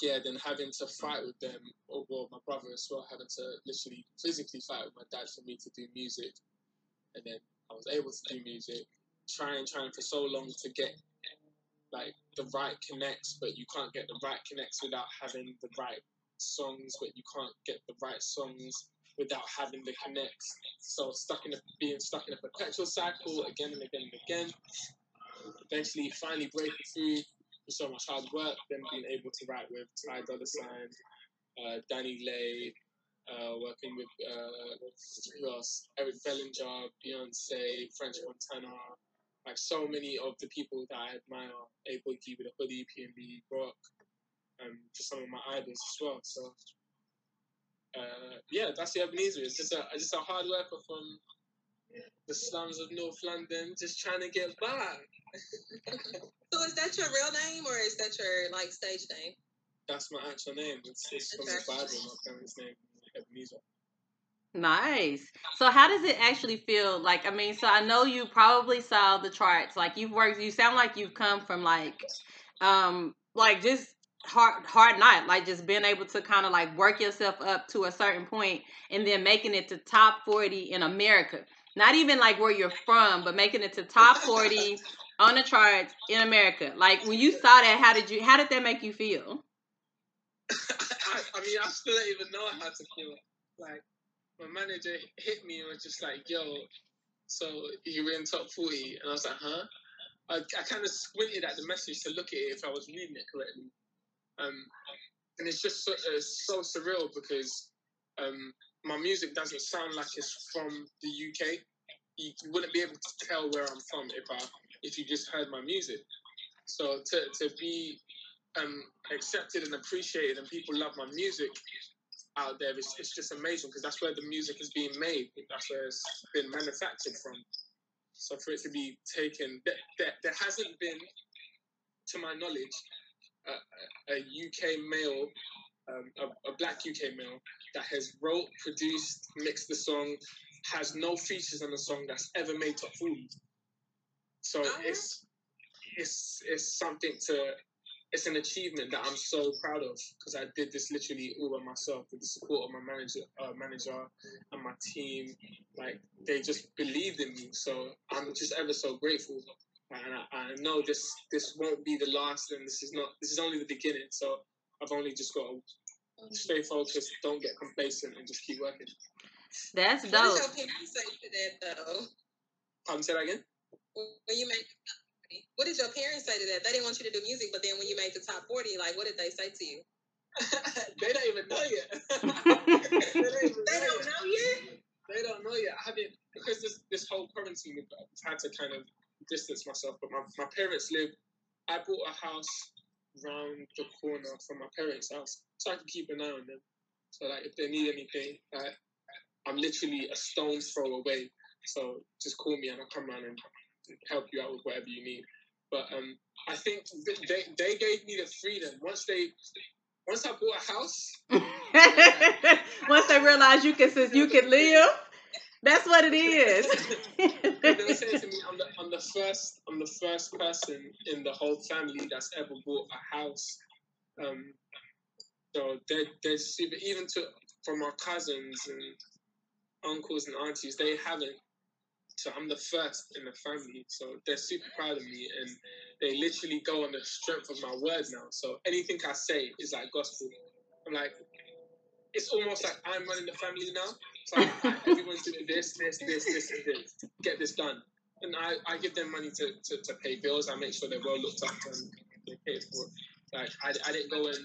yeah, then having to fight with them, or well, my brother as well, having to literally physically fight with my dad for me to do music. and then I was able to do music. Trying, trying for so long to get like the right connects, but you can't get the right connects without having the right songs, but you can't get the right songs without having the connects. So stuck in a being stuck in a perpetual cycle again and again and again. Eventually, finally breaking through with so much hard work, then being able to write with Ty Dolla Sign, uh, DaniLeigh, uh, working with uh, who? Eric Bellinger, Beyonce, French Montana, like so many of the people that I admire, A Boogie with a hoodie, PNB, Rock, um, just some of my idols as well. So uh, yeah, that's the Ebenezer. It's just a just a hard worker from the slums of North London, just trying to get by. So is that your real name or is that your like stage name? That's my actual name. It's, it's from the Bible. My parents' name, Ebenezer. Nice. So how does it actually feel? Like, I mean, so I know you probably saw the charts. Like you've worked. You sound like you've come from like, um, like just hard hard night. Like just being able to kind of like work yourself up to a certain point and then making it to top forty in America. Not even like where you're from, but making it to top forty on the charts in America. Like when you saw that, how did you? How did that make you feel? I, I mean, I still don't even know how to feel. Like, my manager hit me and was just like, yo, so you were in top 40. And I was like, huh? I, I kind of squinted at the message to look at it if I was reading it correctly. Um, and it's just so, uh, so surreal because um, my music doesn't sound like it's from the UK. You, you wouldn't be able to tell where I'm from if I if you just heard my music. So to, to be um, accepted and appreciated and people love my music out there, it's, it's just amazing because that's where the music is being made. That's where it's been manufactured from. So for it to be taken, there, there, there hasn't been, to my knowledge, a, a UK male, um, a, a black UK male that has wrote, produced, mixed the song, has no features on the song that's ever made top 40. So Uh-huh. it's it's it's something to it's an achievement that I'm so proud of because I did this literally all by myself with the support of my manager, uh, manager and my team. Like they just believed in me, so I'm just ever so grateful. And I, I know this this won't be the last, and this is not this is only the beginning. So I've only just got to stay focused, don't get complacent, and just keep working. That's What dope. did your parents say to that though? Pardon, say that again. When you make what did your parents say to that? They didn't want you to do music, but then when you made the top forty, like what did they say to you? they don't even know yet. they don't even They know don't yet. know yet. They don't know yet. I haven't because this this whole quarantine, I've had to kind of distance myself. But my, my parents live. I bought a house round the corner from my parents' house, so I can keep an eye on them. So like, if they need anything, like, I'm literally a stone's throw away. So just call me and I'll come around and help you out with whatever you need. But um, I think they they gave me the freedom once they once I bought a house. Once they realize you can, since you can live, that's what it is. they were saying to me, I'm the, I'm the first, I'm the first person in the whole family that's ever bought a house. Um, so they're, they're even to from our cousins and uncles and aunties, they haven't. So I'm the first in the family. So they're super proud of me, and they literally go on the strength of my words now. So anything I say is like gospel. I'm like, it's almost like I'm running the family now. It's like "Alright, everyone's doing this, this, this, this, and this. Get this done. And I, I give them money to, to, to pay bills. I make sure they're well looked after and they for. Like I, I didn't go and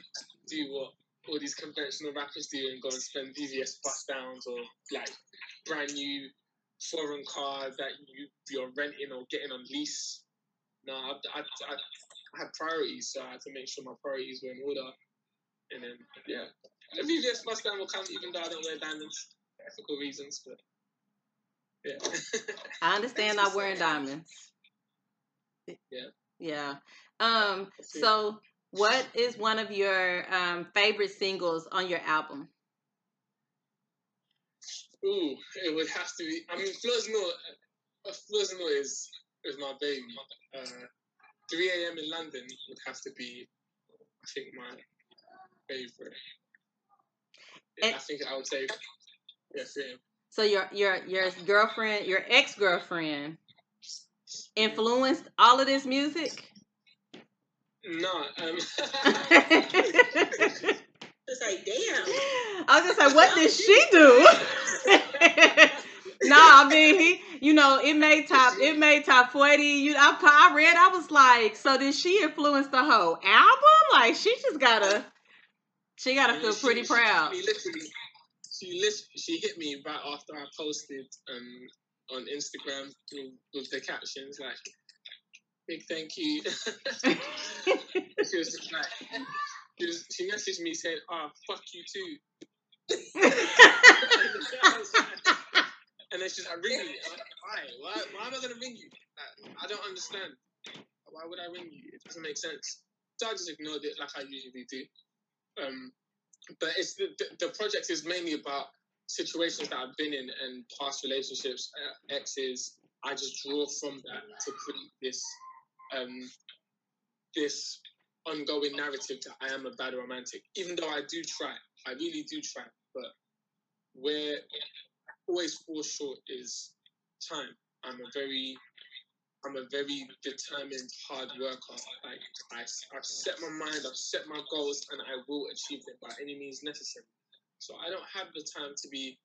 do what all these conventional rappers do and go and spend VVS bust downs or like brand new foreign car that you you're renting or getting on lease. No, I, I, I, I had priorities, so I had to make sure my priorities were in order. And then yeah, a VVS down will come even though I don't wear diamonds, for ethical reasons. But yeah, I understand not wearing diamonds. Yeah. Yeah. Um. So, what is one of your um favorite singles on your album? Ooh, it would have to be. I mean, Flo's no, uh, no is is my baby. Uh, 3 a.m. in London would have to be, I think, my favorite. Yeah, I think I would say, yeah, 3 a.m. So your your your girlfriend, your ex girlfriend, influenced all of this music. No, um, It's like, damn. I was just like, what did she do? no, I mean he, you know, it made top, it made top forty. You, I, I read, I was like, so did she influence the whole album? Like, she just gotta, she gotta feel she- pretty she- proud. She literally, she lit- she hit me right after I posted um on Instagram with, with the captions like, "Big thank you." she was just like, she, messaged me saying, "Ah, fuck you too." and then she's like, "Ring me." I'm like, Why? Why? Why am I gonna ring you? Like, I don't understand. Why would I ring you? It doesn't make sense. So I just ignored it like I usually do. Um, but it's the, the, the project is mainly about situations that I've been in and past relationships, uh, exes. I just draw from that to create this um, this ongoing narrative that I am a bad romantic. Even though I do try, I really do try, but where always fall short is time. I'm a very I'm a very determined hard worker. Like I, I've set my mind, I've set my goals, and I will achieve them by any means necessary. So I don't have the time to be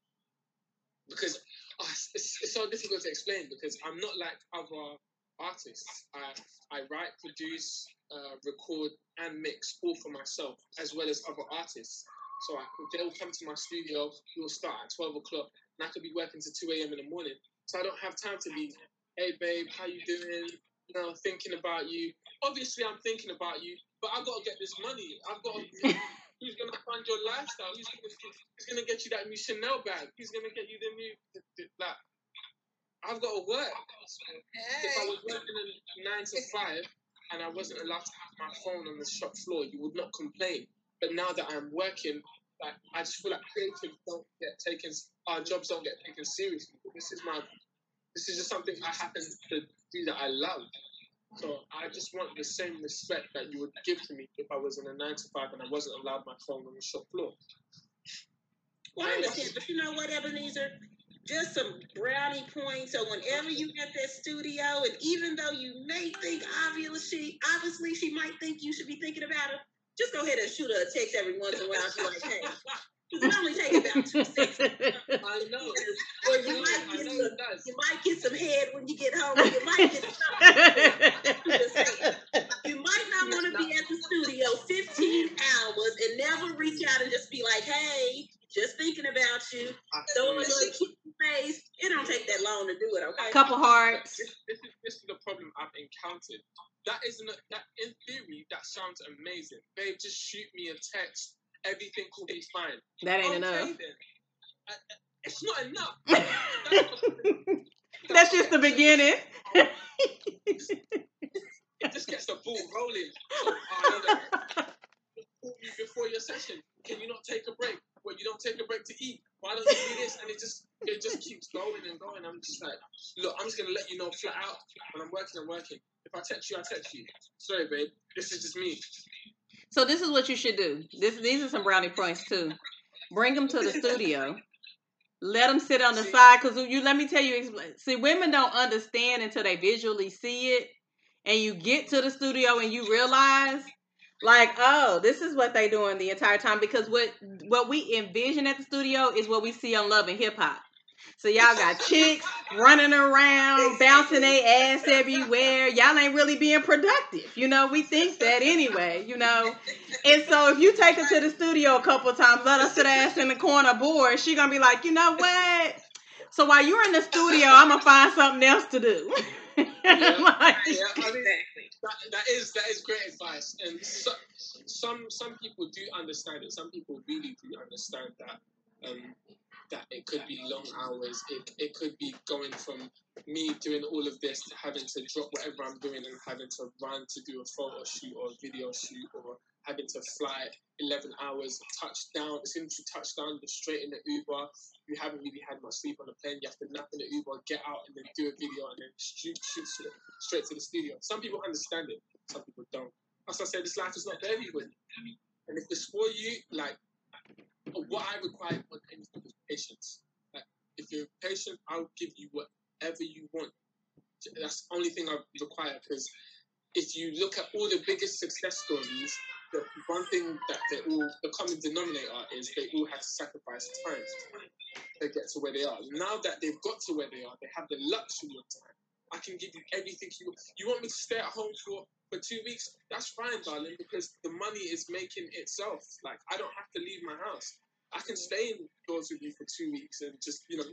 because oh, it's, it's so difficult to explain because I'm not like other artists. I I write, produce, uh, record, and mix all for myself as well as other artists. So I, they'll come to my studio. We'll start at twelve o'clock, and I could be working to two a.m. in the morning. So I don't have time to be hey babe, how you doing? You know, thinking about you. Obviously, I'm thinking about you, but I've got to get this money. I've got to. who's gonna fund your lifestyle? Who's gonna, get you that new Chanel bag? Who's gonna get you the new the, the? I've got to work. If I was working in nine to five and I wasn't allowed to have my phone on the shop floor, you would not complain. But now that I'm working, like I just feel like creatives don't get taken. Our jobs don't get taken seriously. This is my this is just something I happen to do that I love. So I just want the same respect that you would give to me if I was in a nine to five and I wasn't allowed my phone on the shop floor. Well, I understand, but you know what, Ebenezer? Just some brownie points. So whenever you at that studio, and even though you may think obviously, obviously she might think you should be thinking about her, just go ahead and shoot her a text every once in a while. Be like, hey, 'cause it only takes about two seconds. I know. Or you know, might get know some, you might get some head when you get home. You might get something. You might not want to be at the studio 15 hours and never reach out and just be like, hey, just thinking about you. I Throw a feel little kissy face. It don't take that long to do it, okay? Couple hearts. this, this, is, this is the problem I've encountered. That isn't a, that in theory that sounds amazing. Babe, just shoot me a text. Everything will be fine. That ain't okay, enough. Then. I, I- it's not enough. That's- That's just the beginning. It just gets the ball rolling. Oh, I know that. Call me before your session. Can you not take a break? Well, you don't take a break to eat. Why don't you do this? And it just it just keeps going and going. I'm just like, look, I'm just gonna let you know flat out. When I'm working, I'm working. If I text you, I text you. Sorry, babe. This is just me. So this is what you should do. This these are some brownie points too. Bring them to the studio. Let them sit on the See? side because you. Let me tell you. See, women don't understand until they visually see it, and you get to the studio and you realize, like, oh, this is what they doing the entire time. Because what what we envision at the studio is what we see on Love and Hip Hop. So y'all got chicks running around, bouncing their ass everywhere. Y'all ain't really being productive. You know, we think that anyway, you know. And so if you take her to the studio a couple times, let her sit ass in the corner bored, she gonna be like, you know what? So while you're in the studio, I'm gonna find something else to do. Like- Yeah, I mean, that, that is that is great advice, and so, some some people do understand it. Some people really do understand that um, that it could be long hours. It it could be going from me doing all of this to having to drop whatever I'm doing and having to run to do a photo shoot or a video shoot or having to fly 11 hours, touch down. As soon as you touch down, you're straight in the Uber. You haven't really had much sleep on the plane. You have to nap in the Uber, get out, and then do a video, and then shoot, shoot straight, straight to the studio. Some people understand it, some people don't. As I said, this life is not for everybody. And if it's for you, like, what I require than anything is patience. Like, if you're patient, I'll give you whatever you want. That's the only thing I require because if you look at all the biggest success stories, the one thing that they all, the common denominator is they all had to sacrifice time to get to where they are. Now that they've got to where they are, they have the luxury of time. I can give you everything you want. you want me to stay at home for for two weeks. That's fine, darling, because the money is making itself. Like I don't have to leave my house. I can stay indoors with you for two weeks and just you know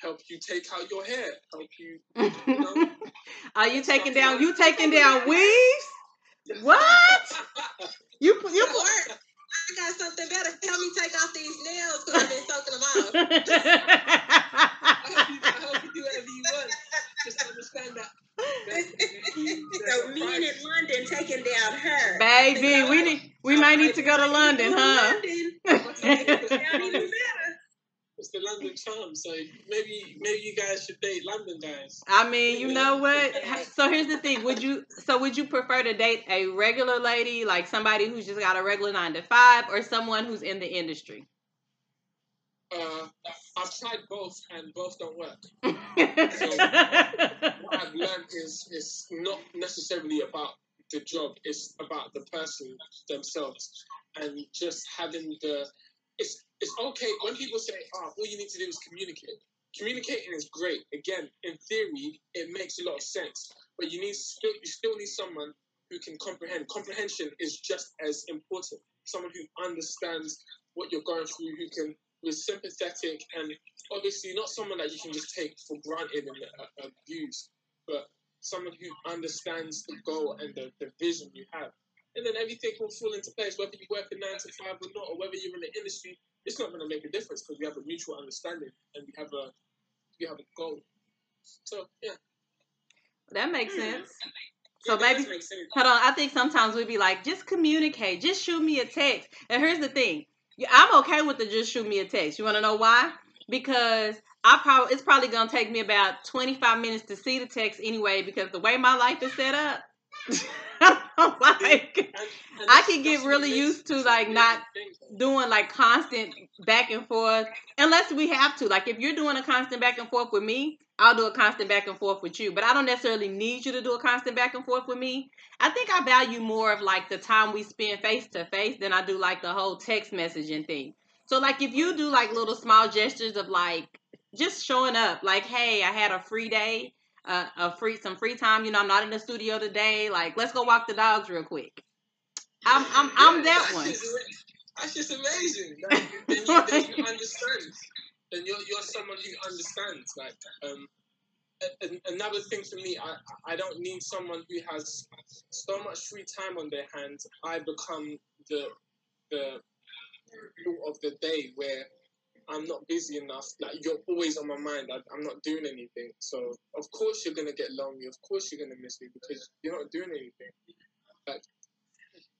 help you take out your hair, help you. you know, Are you taking down? You taking down weaves? What? You you It'll work. I got something better. Help me take off these nails because I've been soaking them off. I help you. I help you do whatever you want. Just understand that. that So a men in. London taking down her. Baby, we need we might need to go to London, huh? London, down even better. It's the London charm, so maybe maybe you guys should date London guys. I mean, you know what? So here's the thing: would you so would you prefer to date a regular lady, like somebody who's just got a regular nine to five, or someone who's in the industry? Uh, I've tried both, and both don't work. so What I've learned is it's not necessarily about the job; it's about the person themselves, and just having the. It's it's okay when people say, "Oh, all you need to do is communicate." Communicating is great. Again, in theory, it makes a lot of sense, but you need still you still need someone who can comprehend. Comprehension is just as important. Someone who understands what you're going through, who can be sympathetic, and obviously not someone that you can just take for granted and uh, abuse, but someone who understands the goal and the, the vision you have. And then everything will fall into place, whether you work a nine to five or not, or whether you're in the industry. It's not going to make a difference because we have a mutual understanding and we have a we have a goal. So yeah, that makes hmm. sense. So does maybe hold on. I think sometimes we'd be like, just communicate, just shoot me a text. And here's the thing: I'm okay with the just shoot me a text. You want to know why? Because I probably it's probably gonna take me about 25 minutes to see the text anyway. Because the way my life is set up, like I can get really used to, like, not doing like constant back and forth unless we have to. Like if you're doing a constant back and forth with me i'll do a constant back and forth with you. But i don't necessarily need you to do a constant back and forth with me. I think i value more of like the time we spend face to face than i do like the whole text messaging thing. So like if you do like little small gestures of like just showing up like hey i had a free day uh, a free some free time you know i'm not in the studio today like let's go walk the dogs real quick i'm i'm, I'm Yeah, that that's one just That's just amazing. Like, then, you, then you understand. Then you're you're someone who understands. Like um, another thing for me, I I don't need someone who has so much free time on their hands. I become the the thought of the day where I'm not busy enough. Like you're always on my mind. I, I'm not doing anything. So of course you're gonna get lonely. Of course you're gonna miss me because you're not doing anything. Like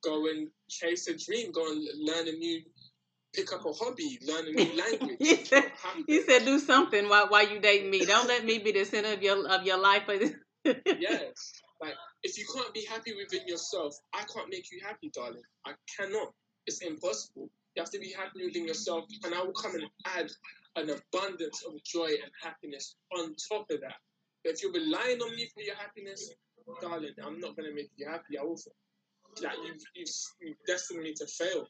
go and chase a dream. Go and learn a new, pick up a hobby, learn a new language. He said- He said, "Do something while while you dating me. Don't let me be the center of your of your life." yes. Like if you can't be happy within yourself, I can't make you happy, darling. I cannot. It's impossible. You have to be happy within yourself, and I will come and add an abundance of joy and happiness on top of that. But if you're relying on me for your happiness, darling, I'm not gonna make you happy. I will. Like you've, you've, you've destined me to fail.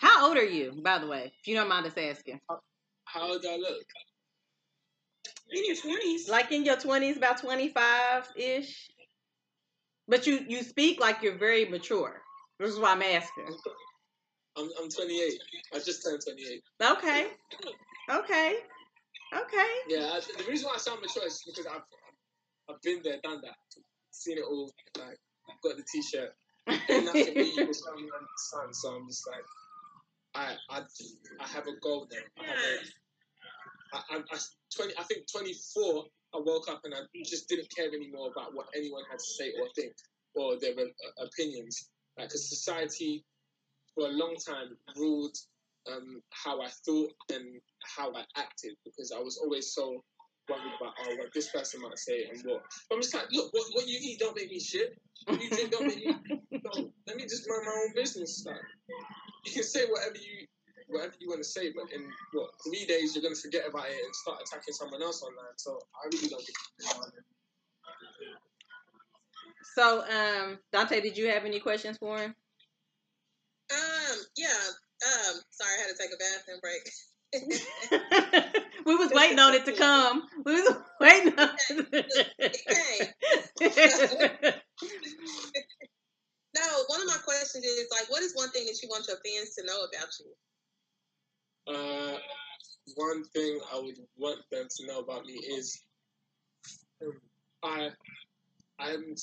How old are you, by the way? If you don't mind us asking. How old do I look? In your twenties. Like in your twenties, about twenty five ish. But you you speak like you're very mature. This is why I'm asking. I'm, I'm 28. I just turned 28. Okay. Okay. Okay. Yeah, I, the reason why I sound mature is because I've I've been there, done that, seen it all. Like I've got the T-shirt. Ain't nothing new you can tell me under the sun. So I'm just like, I I I have a goal now. I have a, I, I, I, 20, I think 24, I woke up and I just didn't care anymore about what anyone had to say or think or their uh, opinions. Like, because society for a long time ruled um, how I thought and how I acted because I was always so worried about oh what this person might say and what. But I'm just like, look, what, what you eat don't make me shit. What you drink don't make me. No, let me just mind my own business. Like, you can say whatever you whatever you want to say, but in what three days you're gonna forget about it and start attacking someone else online. So I really don't get it. So, um, Dante, did you have any questions for him? Um, yeah. Um, sorry, I had to take a bathroom break. we was waiting on it to come. We was waiting on it. no, one of my questions is like, what is one thing that you want your fans to know about you? Uh, one thing I would want them to know about me is um, I I'm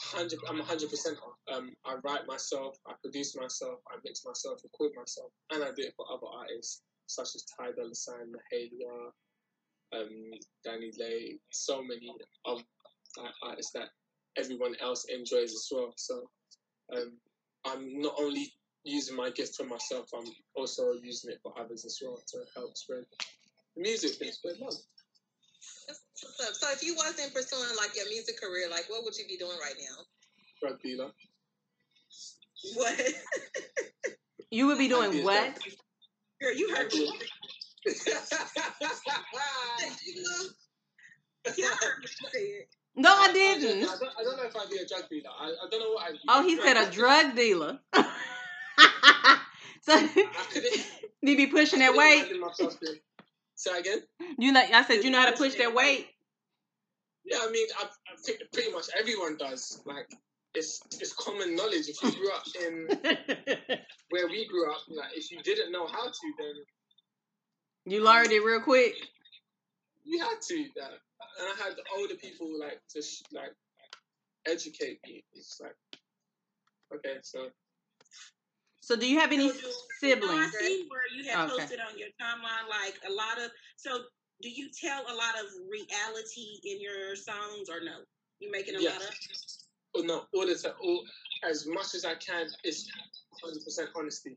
hundred I'm hundred percent um I write myself, I produce myself, I mix myself, record myself, and I do it for other artists such as Ty Dolla Sign, Mahalia, um, DaniLeigh, so many of artists that everyone else enjoys as well. So um, I'm not only using my gift for myself, I'm also using it for others as well to help spread the music and spread love. So if you wasn't pursuing like your music career, like what would you be doing right now? Drug dealer. What? you would be doing what? Girl, you heard me. No, I didn't. I don't, I don't know if I'd be a drug dealer. I, I don't know what I'd be. Oh, he said a drug dealer. so you be pushing that weight. Say again. You know, I said you know how to push that weight. Yeah, I mean, I, I think pretty much everyone does. Like, it's it's common knowledge. If you grew up in where we grew up, like if you didn't know how to, then you learned it real quick. You had to, that, and I had the older people like to sh- like educate me. It's like, okay, so. So, do you have any So do- siblings? No, I see where you have Okay. posted on your timeline like a lot of. So, do you tell a lot of reality in your songs or no? You making a Yeah. lot of. Oh, no, all the time, all, as much as I can, it's 100% honesty.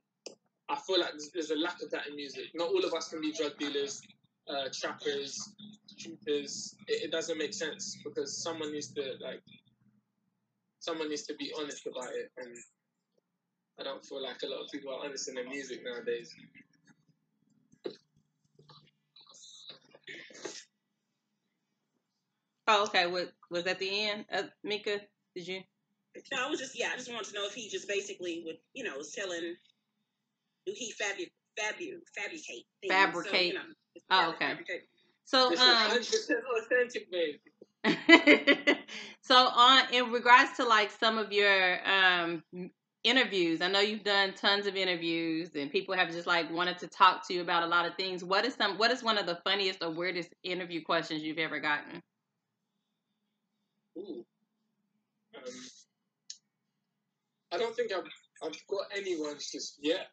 I feel like there's, there's a lack of that in music. Not all of us can be drug dealers, uh, trappers, troopers. It, it doesn't make sense because someone needs to like, someone needs to be honest about it, and I don't feel like a lot of people are honest in their music nowadays. Oh, okay. What was at the end? Uh, Mika, did you? No, I was just yeah. I just wanted to know if he just basically would you know was telling. Do he fabu fabu fabricate? things? Fabricate. So, you know, Oh, okay. fabricate. So, This um, authentic, babe. so on in regards to like some of your um interviews, I know you've done tons of interviews and people have just like wanted to talk to you about a lot of things. What is some what is one of the funniest or weirdest interview questions you've ever gotten? Ooh. Um, I don't think I've, I've got anyone's just yet.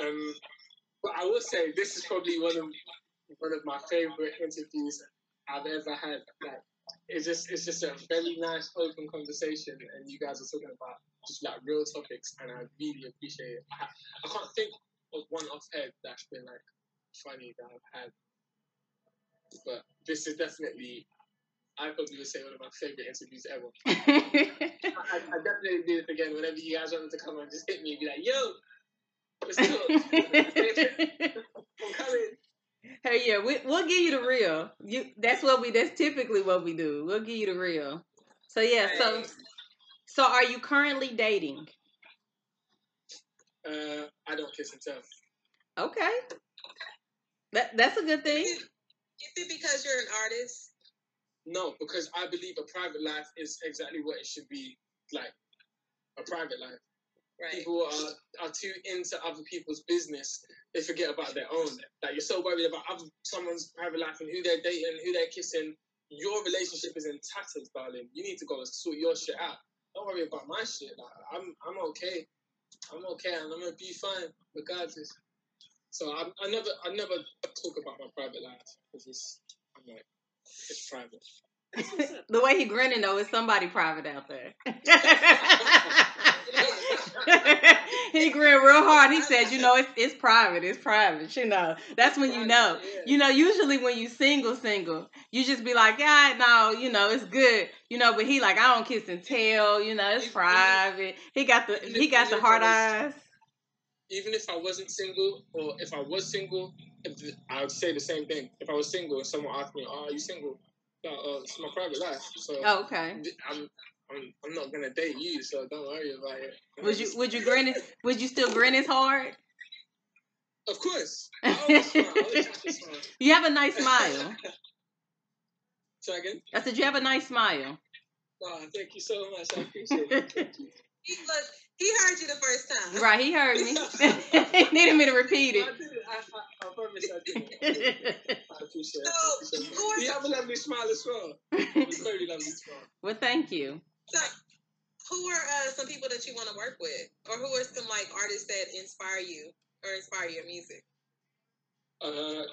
Um, but I will say this is probably one of one of my favorite interviews I've ever had. Like, it's just it's just a very nice open conversation, and you guys are talking about just like real topics, and I really appreciate it. I, I can't think of one off head that's been like funny that I've had, but this is definitely I probably would say one of my favorite interviews ever. I, I definitely do this again whenever you guys want to come and just hit me and be like, yo, let's talk. I'm coming. Hey, yeah, we, we'll give you the real. You, that's what we. That's typically what we do. We'll give you the real. So yeah. So, so are you currently dating? Uh, I don't kiss and tell. Okay. That that's a good thing. Is it because you're an artist? No, because I believe a private life is exactly what it should be like. A private life. Right. People are, are too into other people's business. They forget about their own. Like you're so worried about other, someone's private life and who they're dating, who they're kissing. Your relationship is in tatters, darling. You need to go and sort your shit out. Don't worry about my shit. Like, I'm I'm okay. I'm okay, and I'm gonna be fine regardless. So I, I never I never talk about my private life because it's I'm like it's private. the way he grinning though is somebody private out there. he grinned real hard. He said, "You know, it's it's private. It's private. You know, that's when you know. You know, usually when you single, single, you just be like, yeah, no, you know, it's good. You know, but he like, I don't kiss and tell. You know, it's private. He got the he got the hard eyes. even if I wasn't single, or if I was single, I would say the same thing. If I was single and someone asked me, "Oh, are you single?" Like, oh, um, it's my private life. So Oh, okay. I'm, I'm, I'm not gonna date you, so don't worry about it. Would you would you grin? As, would you still grin as hard? Of course. I always smile. I always smile. You have a nice smile. Try again. I said you have a nice smile. Oh, thank you so much. I appreciate it. Thank you. He look, he heard you the first time. right, he heard me. he needed me to repeat it. I, I, I promise I did it. it. I appreciate. So, it. who You have a lovely smile as well. It's a very lovely smile. well, thank you. so, who are uh, some people that you want to work with, or who are some like artists that inspire you or inspire your music? Uh,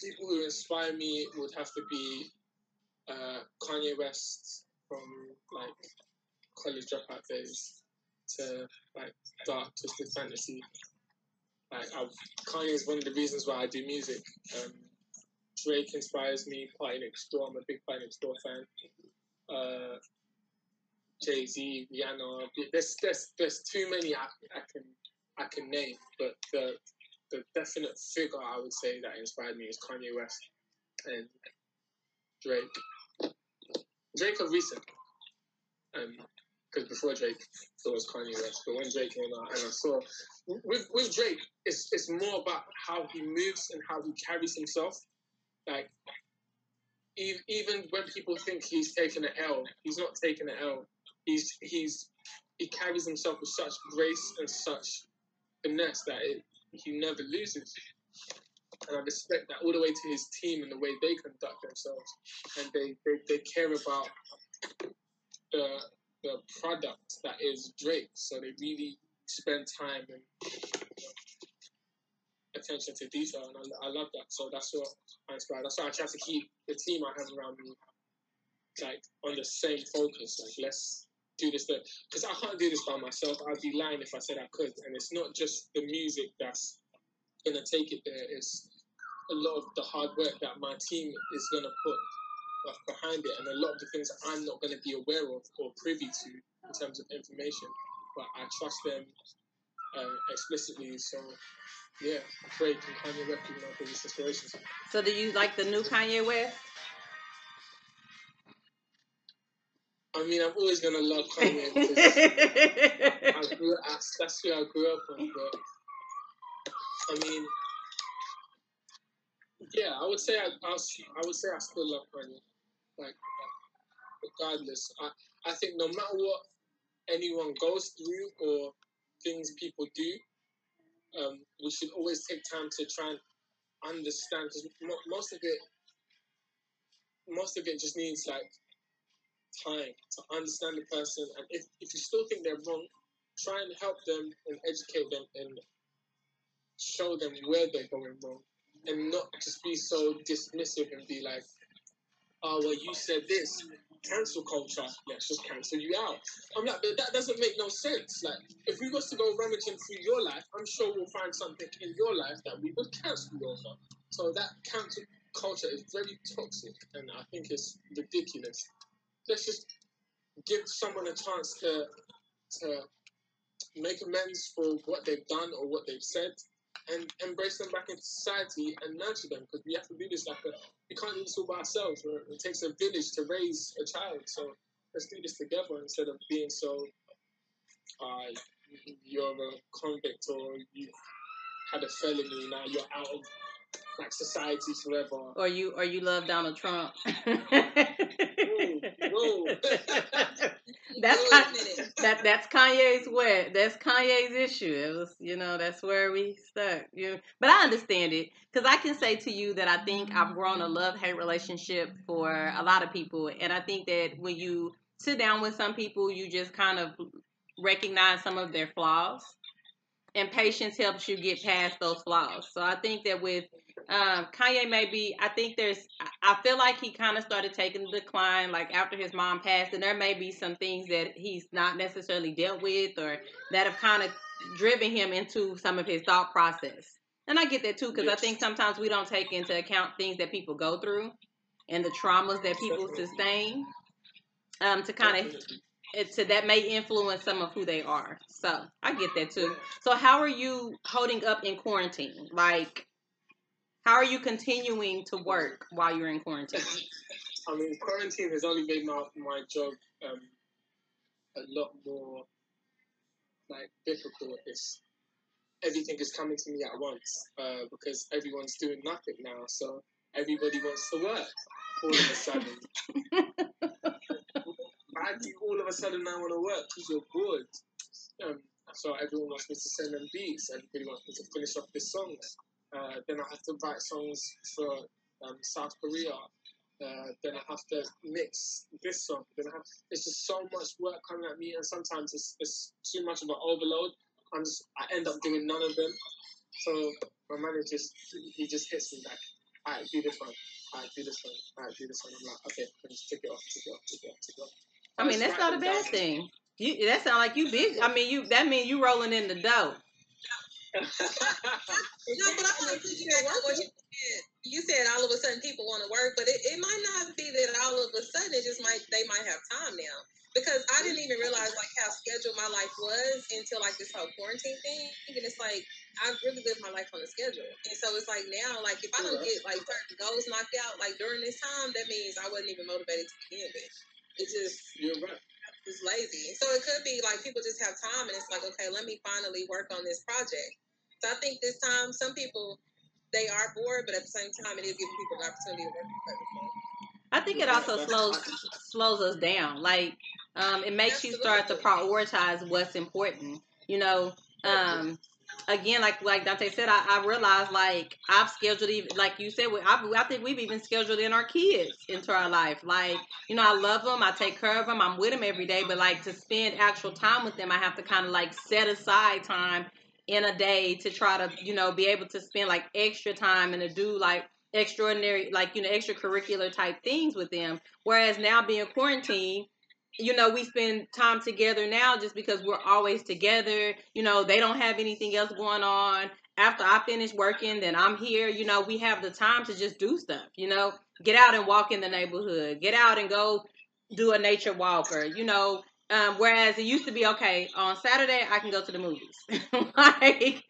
people who inspire me would have to be uh, Kanye West from like college dropout days to like dark twisted fantasy. Like I've, Kanye is one of the reasons why I do music. Um, Drake inspires me. PartyNextDoor. I'm a big PartyNextDoor fan. Uh, Jay Z, Rihanna. There's there's there's too many I, I can I can name, but the the definite figure I would say that inspired me is Kanye West and Drake. Drake of recent, because before Drake there was Kanye West, but when Drake came out and I saw with with Drake, it's it's more about how he moves and how he carries himself. Like even when people think he's taking an L, he's not taking an L. He's he's he carries himself with such grace and such finesse that it, he never loses. And I respect that all the way to his team and the way they conduct themselves. And they, they, they care about the, the product that is Drake. So they really spend time and attention to detail. And I, I love that. So that's what I inspire. That's why I try to keep the team I have around me like on the same focus. Like let's do this because I can't do this by myself. I'd be lying if I said I could. And it's not just the music that's gonna take it there. It's a lot of the hard work that my team is gonna put behind it, and a lot of the things I'm not gonna be aware of or privy to in terms of information. But I trust them uh, explicitly. So yeah, Drake and Kanye West are my biggest inspirations. So, do you like the new Kanye West? I mean, I'm always gonna love Kanye because I grew up, that's who I grew up on. But I mean, yeah, I would say I, I, I would say I still love Kanye. Like, regardless, I, I think no matter what anyone goes through or things people do, um, we should always take time to try and understand because mo- most of it, most of it just needs like time to understand the person, and if if you still think they're wrong, try and help them and educate them and show them where they're going wrong, and not just be so dismissive and be like, Uh, "Oh well, you said this." Cancel culture. Let's just cancel you out. I'm like, but that doesn't make no sense. Like, if we was to go rummaging through your life, I'm sure we'll find something in your life that we would cancel you over. So that cancel culture is very toxic, and I think it's ridiculous. Let's just give someone a chance to to make amends for what they've done or what they've said, and embrace them back into society and nurture them because we have to do this like a we can't do this all by ourselves. It takes a village to raise a child, so let's do this together instead of being so. Uh, you're a convict or you had a felony now you're out of like society forever. or you or you love Donald Trump? Whoa, whoa. that's Wait Ka- a minute. that that's Kanye's way. That's Kanye's issue. It was, you know, that's where we stuck. You know? but I understand it because I can say to you that I think I've grown a love hate relationship for a lot of people, and I think that when you sit down with some people, you just kind of recognize some of their flaws, and patience helps you get past those flaws. So I think that with um, Kanye, maybe I think there's. I- feel like he kind of started taking the decline, like after his mom passed, and there may be some things that he's not necessarily dealt with, or that have kind of driven him into some of his thought process. And I get that too, because I think sometimes we don't take into account things that people go through and the traumas that people sustain. Um, to kind of it's that may influence some of who they are. So I get that too. So how are you holding up in quarantine? Like, how are you continuing to work while you're in quarantine? I mean, quarantine has only made my my job um, a lot more like difficult. It's everything is coming to me at once uh, because everyone's doing nothing now. So everybody wants to work all of a sudden. Why do all of a sudden now want to work? Because you're bored. Um, so everyone wants me to send them beats. Everybody wants me to finish off the songs. Uh, then I have to write songs for um, South Korea. Uh, then I have to mix this song. Then I have, it's just so much work coming at me, and sometimes it's, it's too much of an overload. I'm just, I end up doing none of them. So my manager just, he just hits me like, all right, do this one. All right, do this one. All right, do this one. I'm like, okay, I just take it off, take it off, take it off, take it off. I mean, that's not a bad thing. You that sound like you big. I mean, you that mean you rolling in the dough. No, but I want to piggyback on what you said. You said all of a sudden people want to work, but it, it might not be that all of a sudden it just might they might have time now. Because I didn't even realize like how scheduled my life was until like this whole quarantine thing. And it's like I really live my life on a schedule. And so it's like now, like if I don't get like certain goals knocked out like during this time, that means I wasn't even motivated to begin with. It just You're right. is lazy. So it could be like people just have time and it's like, okay, let me finally work on this project. So I think this time some people they are bored, but at the same time it is giving people the opportunity to work. I think it also slows slows us down. Like, um, it makes you start to prioritize what's important. You know, um, again, like like Dante said, I, I realized like I've scheduled even like you said, I, I think we've even scheduled in our kids into our life. Like, you know, I love them, I take care of them, I'm with them every day, but like to spend actual time with them, I have to kind of like set aside time in a day to try to you know be able to spend like extra time and to do like extraordinary like you know extracurricular type things with them. Whereas now being quarantined you know we spend time together now just because we're always together. You know they don't have anything else going on. After i finish working then i'm here. You know we have the time to just do stuff you know? Get out and walk in the neighborhood. Get out and go do a nature walker you know um, whereas it used to be okay on Saturday I can go to the movies. like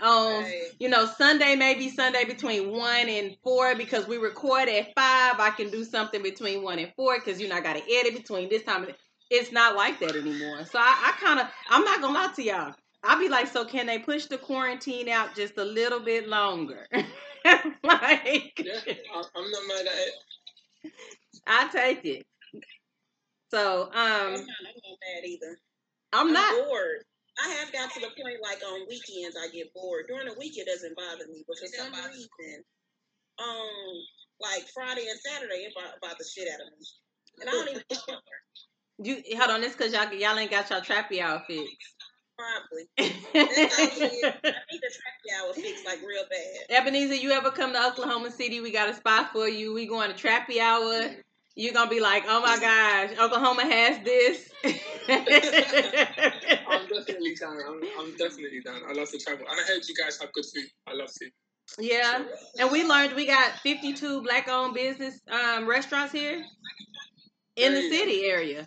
um, Right. you know, Sunday maybe Sunday between one and four because we record at five. I can do something between one and four because you know I got to edit between this time. and It's not like that anymore. So I, I kind of I'm not gonna lie to y'all. I'll be like, so can they push the quarantine out just a little bit longer? like, Yeah, I'm not mad at it. I take it. So I'm um, not, I'm not mad either. I'm not. bored. I have got to the point like on weekends I get bored. During the week it doesn't bother me, but for some don't bother you. reason, um, like Friday and Saturday it bother, bother the shit out of me, and I don't even You hold on, this because y'all y'all ain't got y'all trappy outfits. probably. all. I need the trappy hour fixed like real bad. Ebenezer, you ever come to Oklahoma City? We got a spot for you. We going to trappy hour. You're gonna be like, oh my gosh, Oklahoma has this. I'm definitely down. I'm, I'm definitely down. I love to travel. And I heard you guys have good food. I love food. yeah, and we learned we got 52 black-owned business um, restaurants here in the city area.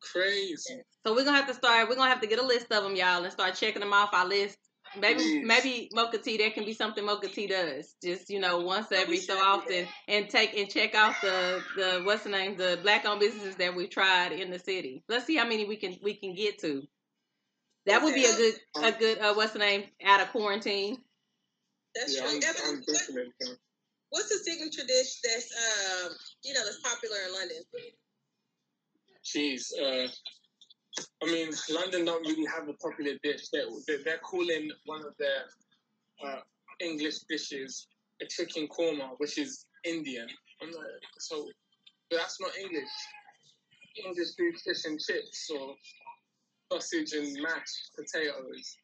Crazy. So we're gonna have to start. We're gonna have to get a list of them, y'all, and start checking them off our list. Maybe, Please. maybe Mocha Tea. That can be something Mocha Tea does. Just you know, once every so often, and take and check out the the what's the name, the black-owned businesses that we've tried in the city. Let's see how many we can we can get to. That would be a good a good uh, what's the name out of quarantine. That's Yeah, true. I'm, Evan, I'm what, what's the signature dish that's um you know that's popular in London? Jeez. Uh, I mean, London don't really have a popular dish. They're, they're, calling one of their uh, English dishes a chicken korma, which is Indian. So that's not English. English food, fish and chips or sausage and mashed potatoes.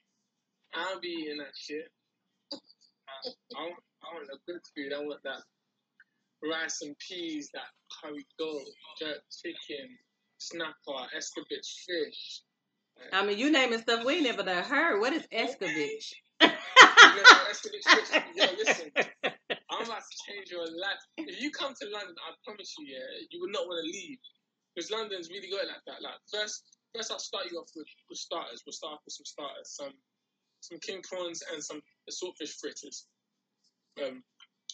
I'll be eating that shit. I, I, want, I want the good food. I want that rice and peas, that curry goat, jerk chicken, snapper, escovitch fish. I mean, you naming stuff we ain't never done heard. What is escovitch? You know, escovitch fish. Yo, listen, I'm about to change your life. If you come to London, I promise you, yeah, you will not want to leave. because London's really it like that. Like first, first I'll start you off with, with starters. We'll start off with some starters, some some king prawns and some saltfish fritters. Um,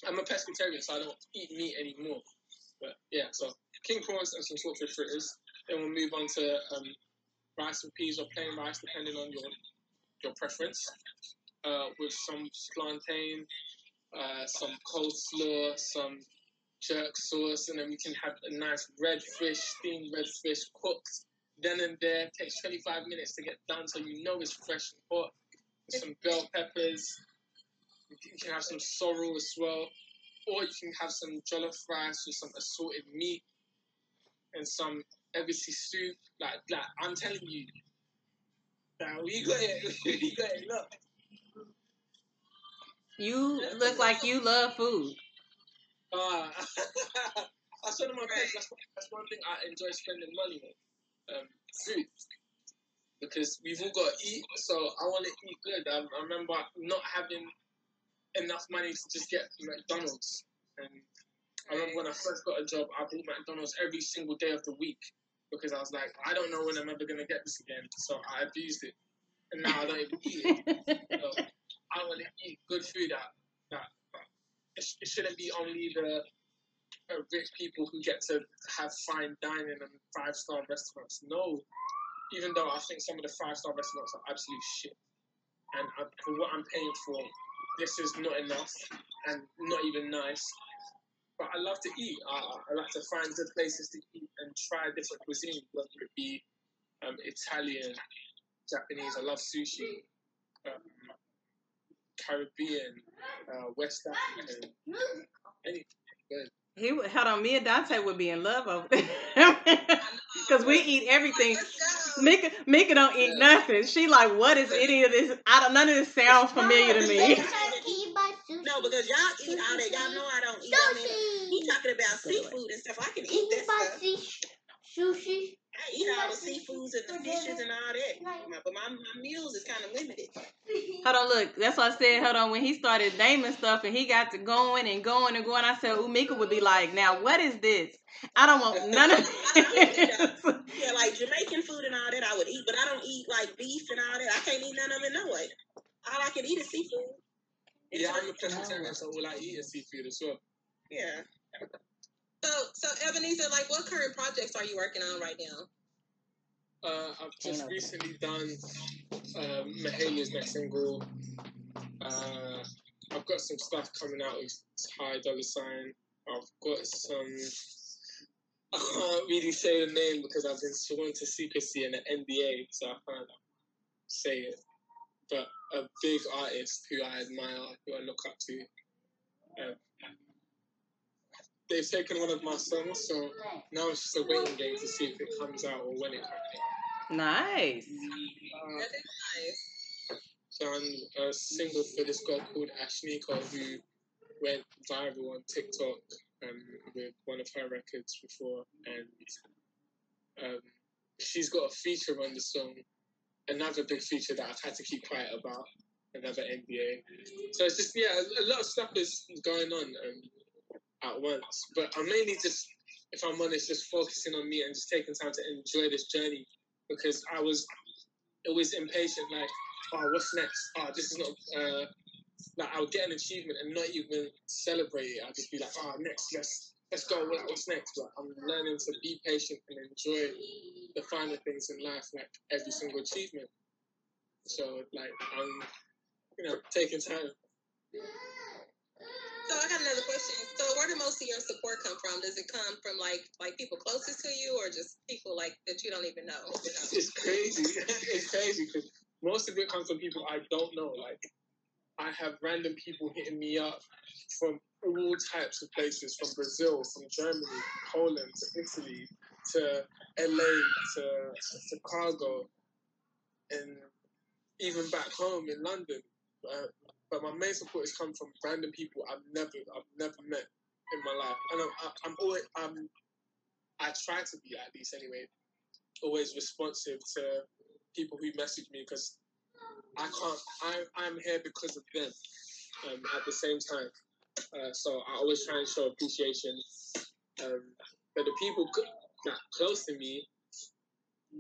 I'm a pescatarian, so I don't eat meat anymore. But yeah, so king prawns and some saltfish fritters. Then we'll move on to um, rice and peas or plain rice, depending on your your preference. Uh, with some plantain, uh, some coleslaw, some jerk sauce, and then we can have a nice red fish, steamed red fish, cooked then and there. Takes 25 minutes to get done, so you know it's fresh and hot. Some bell peppers. You can have some sorrel as well, or you can have some jollof rice with some assorted meat and some egusi soup. Like, like I'm telling you, now we got it. we got it. Look. You look like you love food. Uh, I said on my page, that's, that's one thing I enjoy spending money on. Um, food. Because we've all got to eat, so I want to eat good. I, I remember not having enough money to just get McDonald's. And I remember when I first got a job, I bought McDonald's every single day of the week because I was like, I don't know when I'm ever to get this again. So I abused it. And now I don't even eat it. So I want to eat good food that, that, that it, it shouldn't be only the uh, rich people who get to have fine dining and five star restaurants. No, even though I think some of the five star restaurants are absolute shit, and I, for what I'm paying for, this is not enough and not even nice. But I love to eat. I, I like to find good places to eat and try different cuisine, whether it be um, Italian, Japanese. I love sushi. Um, Caribbean, uh, West African, anything. Good. He would, hold on, me and Dante would be in love over there. Because we eat everything. Mika, Mika don't eat Yeah. nothing. She like, what is any of this? I don't, none of this sounds familiar to me. No, because y'all eat all that. Y'all know I don't eat. I mean, he talking about seafood and stuff. I can eat that stuff. Sushi. I eat all the seafoods and the fishes and all that. But my, my meals is kind of limited. Hold on, look. That's why I said, hold on. When he started naming stuff and he got to going and going and going, I said, Umika would be like, now what is this? I don't want none of this. Yeah, like Jamaican food and all that I would eat, but I don't eat like beef and all that. I can't eat none of it no way. All I can eat is seafood. Yeah, I'm a pescatarian, so all I eat is seafood as well. Yeah. So, so Ebenezer, like, what current projects are you working on right now? Uh, I've just recently done um, Mahalia's next single. Uh, I've got some stuff coming out with Ty Dolla $ign. I've got some. I can't really say the name because I've been sworn to secrecy and an NDA, so I can't say it. But a big artist who I admire, who I look up to. Um, they've taken one of my songs, so now it's just a waiting game to see if it comes out or when it comes out. nice. Uh, That is nice. done a single for this girl called Ashnikko who went viral on TikTok um, with one of her records before, and um, she's got a feature on the song. Another big feature that I've had to keep quiet about. Another NDA. So it's just yeah, a, a lot of stuff is going on um, at once. But I'm mainly just, if I'm honest, just focusing on me and just taking time to enjoy this journey because I was always impatient. Like oh, what's next? Oh, this is not. Uh, like I'll get an achievement and not even celebrate it. I'll just be like, oh, next, let's let's go. What's next? But I'm learning to be patient and enjoy the finer things in life, like every single achievement. So, like, I'm, you know, taking time. So I got another question. So where do most of your support come from? Does it come from like like people closest to you, or just people like that you don't even know? It's crazy. it's crazy because most of it comes from people I don't know. Like, I have random people hitting me up from all types of places, from Brazil, from Germany, Poland, to Italy, to LA, to Chicago, and even back home in London. Uh, but my main support has come from random people I've never, I've never met in my life, and I'm, I- I'm always, I'm, I try to be at least anyway, always responsive to people who message me because I can't. I, I'm here because of them. Um, at the same time, uh, so I always try and show appreciation. Um, but the people, that close to me,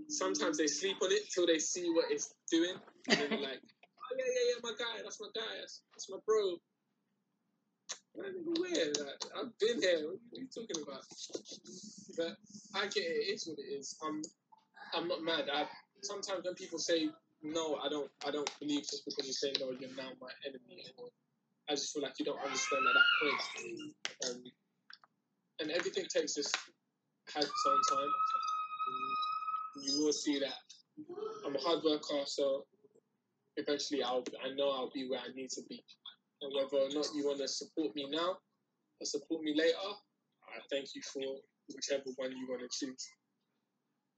sometimes they sleep on it till they see what it's doing, and then like, "Oh yeah, yeah, yeah, my guy, that's my guy, that's, that's my bro." Where? I've been here. What are you talking about? But I get it. It's what it is. I'm, I'm not mad. I sometimes when people say no, I don't, I don't believe just because you say no, you're now my enemy. I just feel like you don't understand at that point. Um, and everything takes its has its own time. You will see that I'm a hard worker, so eventually I'll I know I'll be where I need to be. And whether or not you want to support me now or support me later, I thank you for whichever one you want to choose.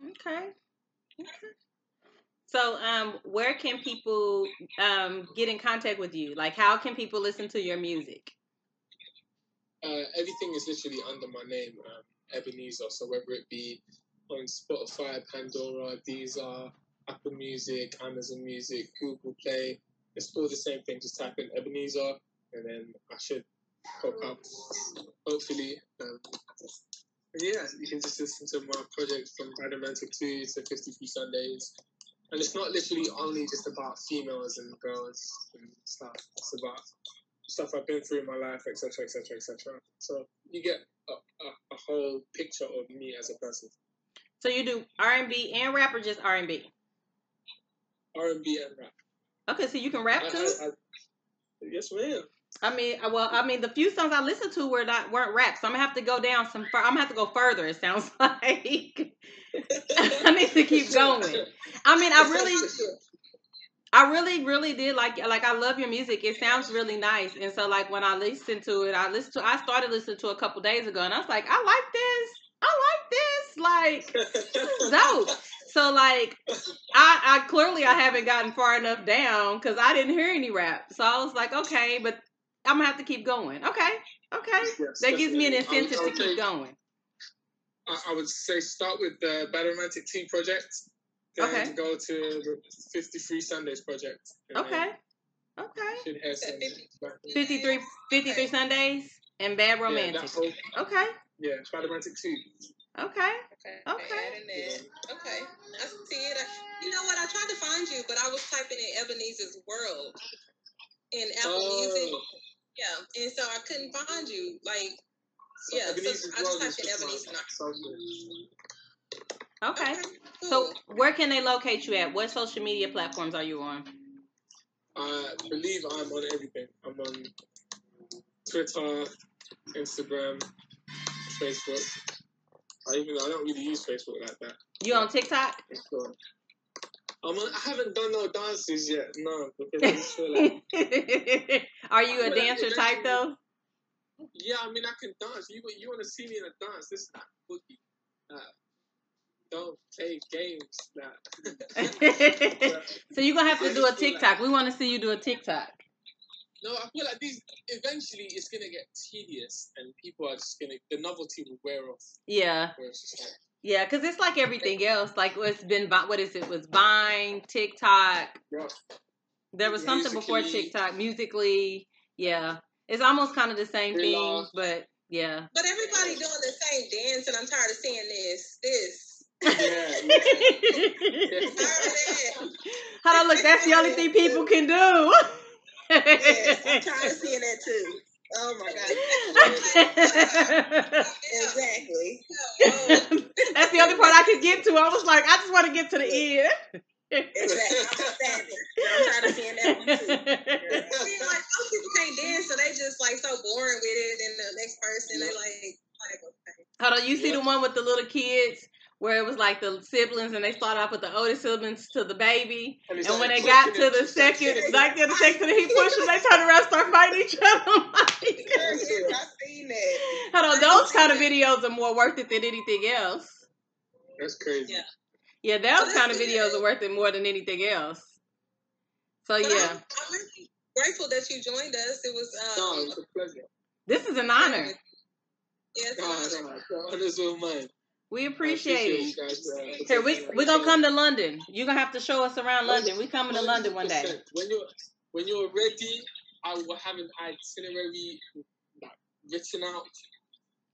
Okay. Okay. So, um, where can people um get in contact with you? Like, how can people listen to your music? Uh, everything is literally under my name, um, Ebenezer. So whether it be on Spotify, Pandora, Deezer, Apple Music, Amazon Music, Google Play, it's all the same thing. Just type in Ebenezer, and then I should pop up. Hopefully, um, yeah, you can just listen to my project from Romantic 2 to 53 Sundays. And it's not literally only just about females and girls and stuff. It's about stuff I've been through in my life, etc., etc., etc. So you get a, a, a whole picture of me as a person. So you do R and B and rap, or just R and B? R and B and rap. Okay, so you can rap I- too. I- I- yes, ma'am. I mean, well, I mean, the few songs I listened to were not weren't rap, so I'm gonna have to go down some. Fur- I'm gonna have to go further. It sounds like I need to keep going. I mean, I really, I really, really did like like I love your music. It sounds really nice, and so like when I listened to it, I listened to I started listening to it a couple days ago, and I was like, I like this. I like this. Like this is dope. So like I, I clearly I haven't gotten far enough down because I didn't hear any rap. So I was like, okay, but I'm gonna have to keep going. Okay, okay. Yes, That gives me an definitely. I would- incentive to keep say- going. I, I would say start with the Bad Romantic Team project, then Okay. go to the 53 Sundays project. Okay, okay. you Should hear some. 53, 53 Sundays and Bad Romantic. that whole, Okay, yeah, Bad Romantic 2. Okay. Okay. Okay. Adding. Okay. I see it. I- You know what? I tried to find you, but I was typing in Ebenezer's World in Apple Music. Oh, Yeah. And so I couldn't find you. Like, so Yeah, so I just typed in Ebenezer and I- social. Okay. cool. So where can they locate you at? What social media platforms are you on? I believe I'm on everything. I'm on Twitter, Instagram, Facebook. I even I don't really use Facebook like that. You on TikTok? So, I'm on, I haven't done no dances yet. No, because I just feel like are you a Well, dancer type though? yeah, I mean I can dance. You you want to see me in a dance? This is not boogie. Uh, don't play games. Nah. so you're gonna have to do a feel like- TikTok. We want to see you do a TikTok. No, I feel like these eventually it's gonna get tedious, and people are just gonna the novelty will wear off. Yeah, Where it's just like, yeah, because it's like everything else. Like it's been Vi- what is it? Was Vine, TikTok? bro, There was something before TikTok. Musical.ly, yeah, it's almost kind of the same thing, Rilla. but yeah. But everybody doing the same dance, and I'm tired of seeing this. This. yeah, yeah. Tired of that. How look? That's the only thing people can do. Yes, I'm tired of seeing that too. Oh my god. Exactly. That's the only part I could get to. I was like, I just want to get to the end. exactly. I'm tired of seeing that one too. I mean, like some people can't dance, so they just like so boring with it. And the next person, they like, like okay. Hold on, you see Yeah. the one with the little kids where it was like the siblings and they started off with the oldest siblings to the baby. it's And when they got to the second, pushing it. like the second he pushed them, they turn around start fighting each other. I'm like, Yes, I seen that. Hold on, those kind of videos are more worth it than anything else. That's crazy. Yeah. Yeah, those kind of videos are worth it more than anything else. So But yeah, I'm, I'm really grateful that you joined us. It was No, um, it's a pleasure. this is an honor. yes, No, an no, honor. No, honors all mine. We I appreciate it. you guys, Here, we taking we the gonna come to London. You're gonna have to show us around London. We coming to London one day. When you're when you're ready, I will have an itinerary written out.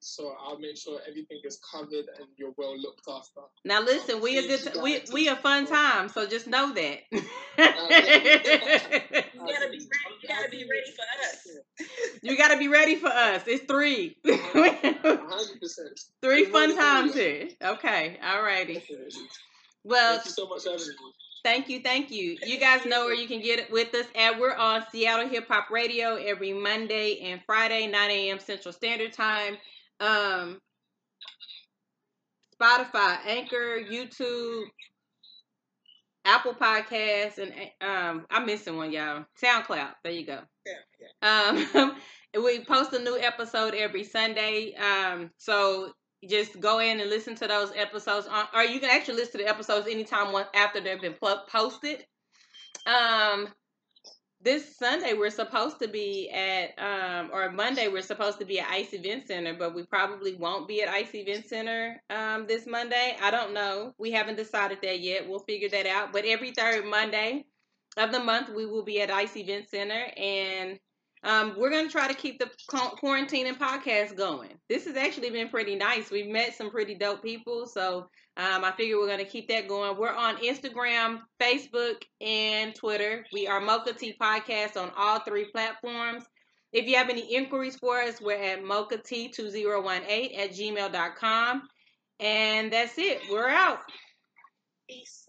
So I'll make sure everything is covered and you're well looked after. Now listen, we a good t- we we a fun time, so just know that. You gotta be ready. You gotta be ready for us. you gotta be ready for us. It's three. hundred percent. three fun times here. Okay, all righty. Well, Thank you so much for having me. Thank you, thank you. You guys know where you can get it with us at. We're on Seattle Hip Hop Radio every Monday and Friday, 9 a.m. Central Standard Time. Um, Spotify, Anchor, YouTube, Apple Podcasts, and um, I'm missing one, y'all. SoundCloud. There you go. Yeah, yeah. Um, we post a new episode every Sunday. Um, so just go in and listen to those episodes, on, or you can actually listen to the episodes anytime after they've been posted. Um, this Sunday we're supposed to be at, um, or Monday we're supposed to be at Ice Event Center, but we probably won't be at Ice Event Center um, this Monday. I don't know. We haven't decided that yet. We'll figure that out. But every third Monday of the month we will be at Ice Event Center, and um, we're going to try to keep the qu- quarantine and podcast going. This has actually been pretty nice. We've met some pretty dope people. So um, I figure we're going to keep that going. We're on Instagram, Facebook, and Twitter. We are Mocha Tea Podcast on all three platforms. If you have any inquiries for us, we're at mocha t2018 at gmail.com. And that's it. We're out. Peace.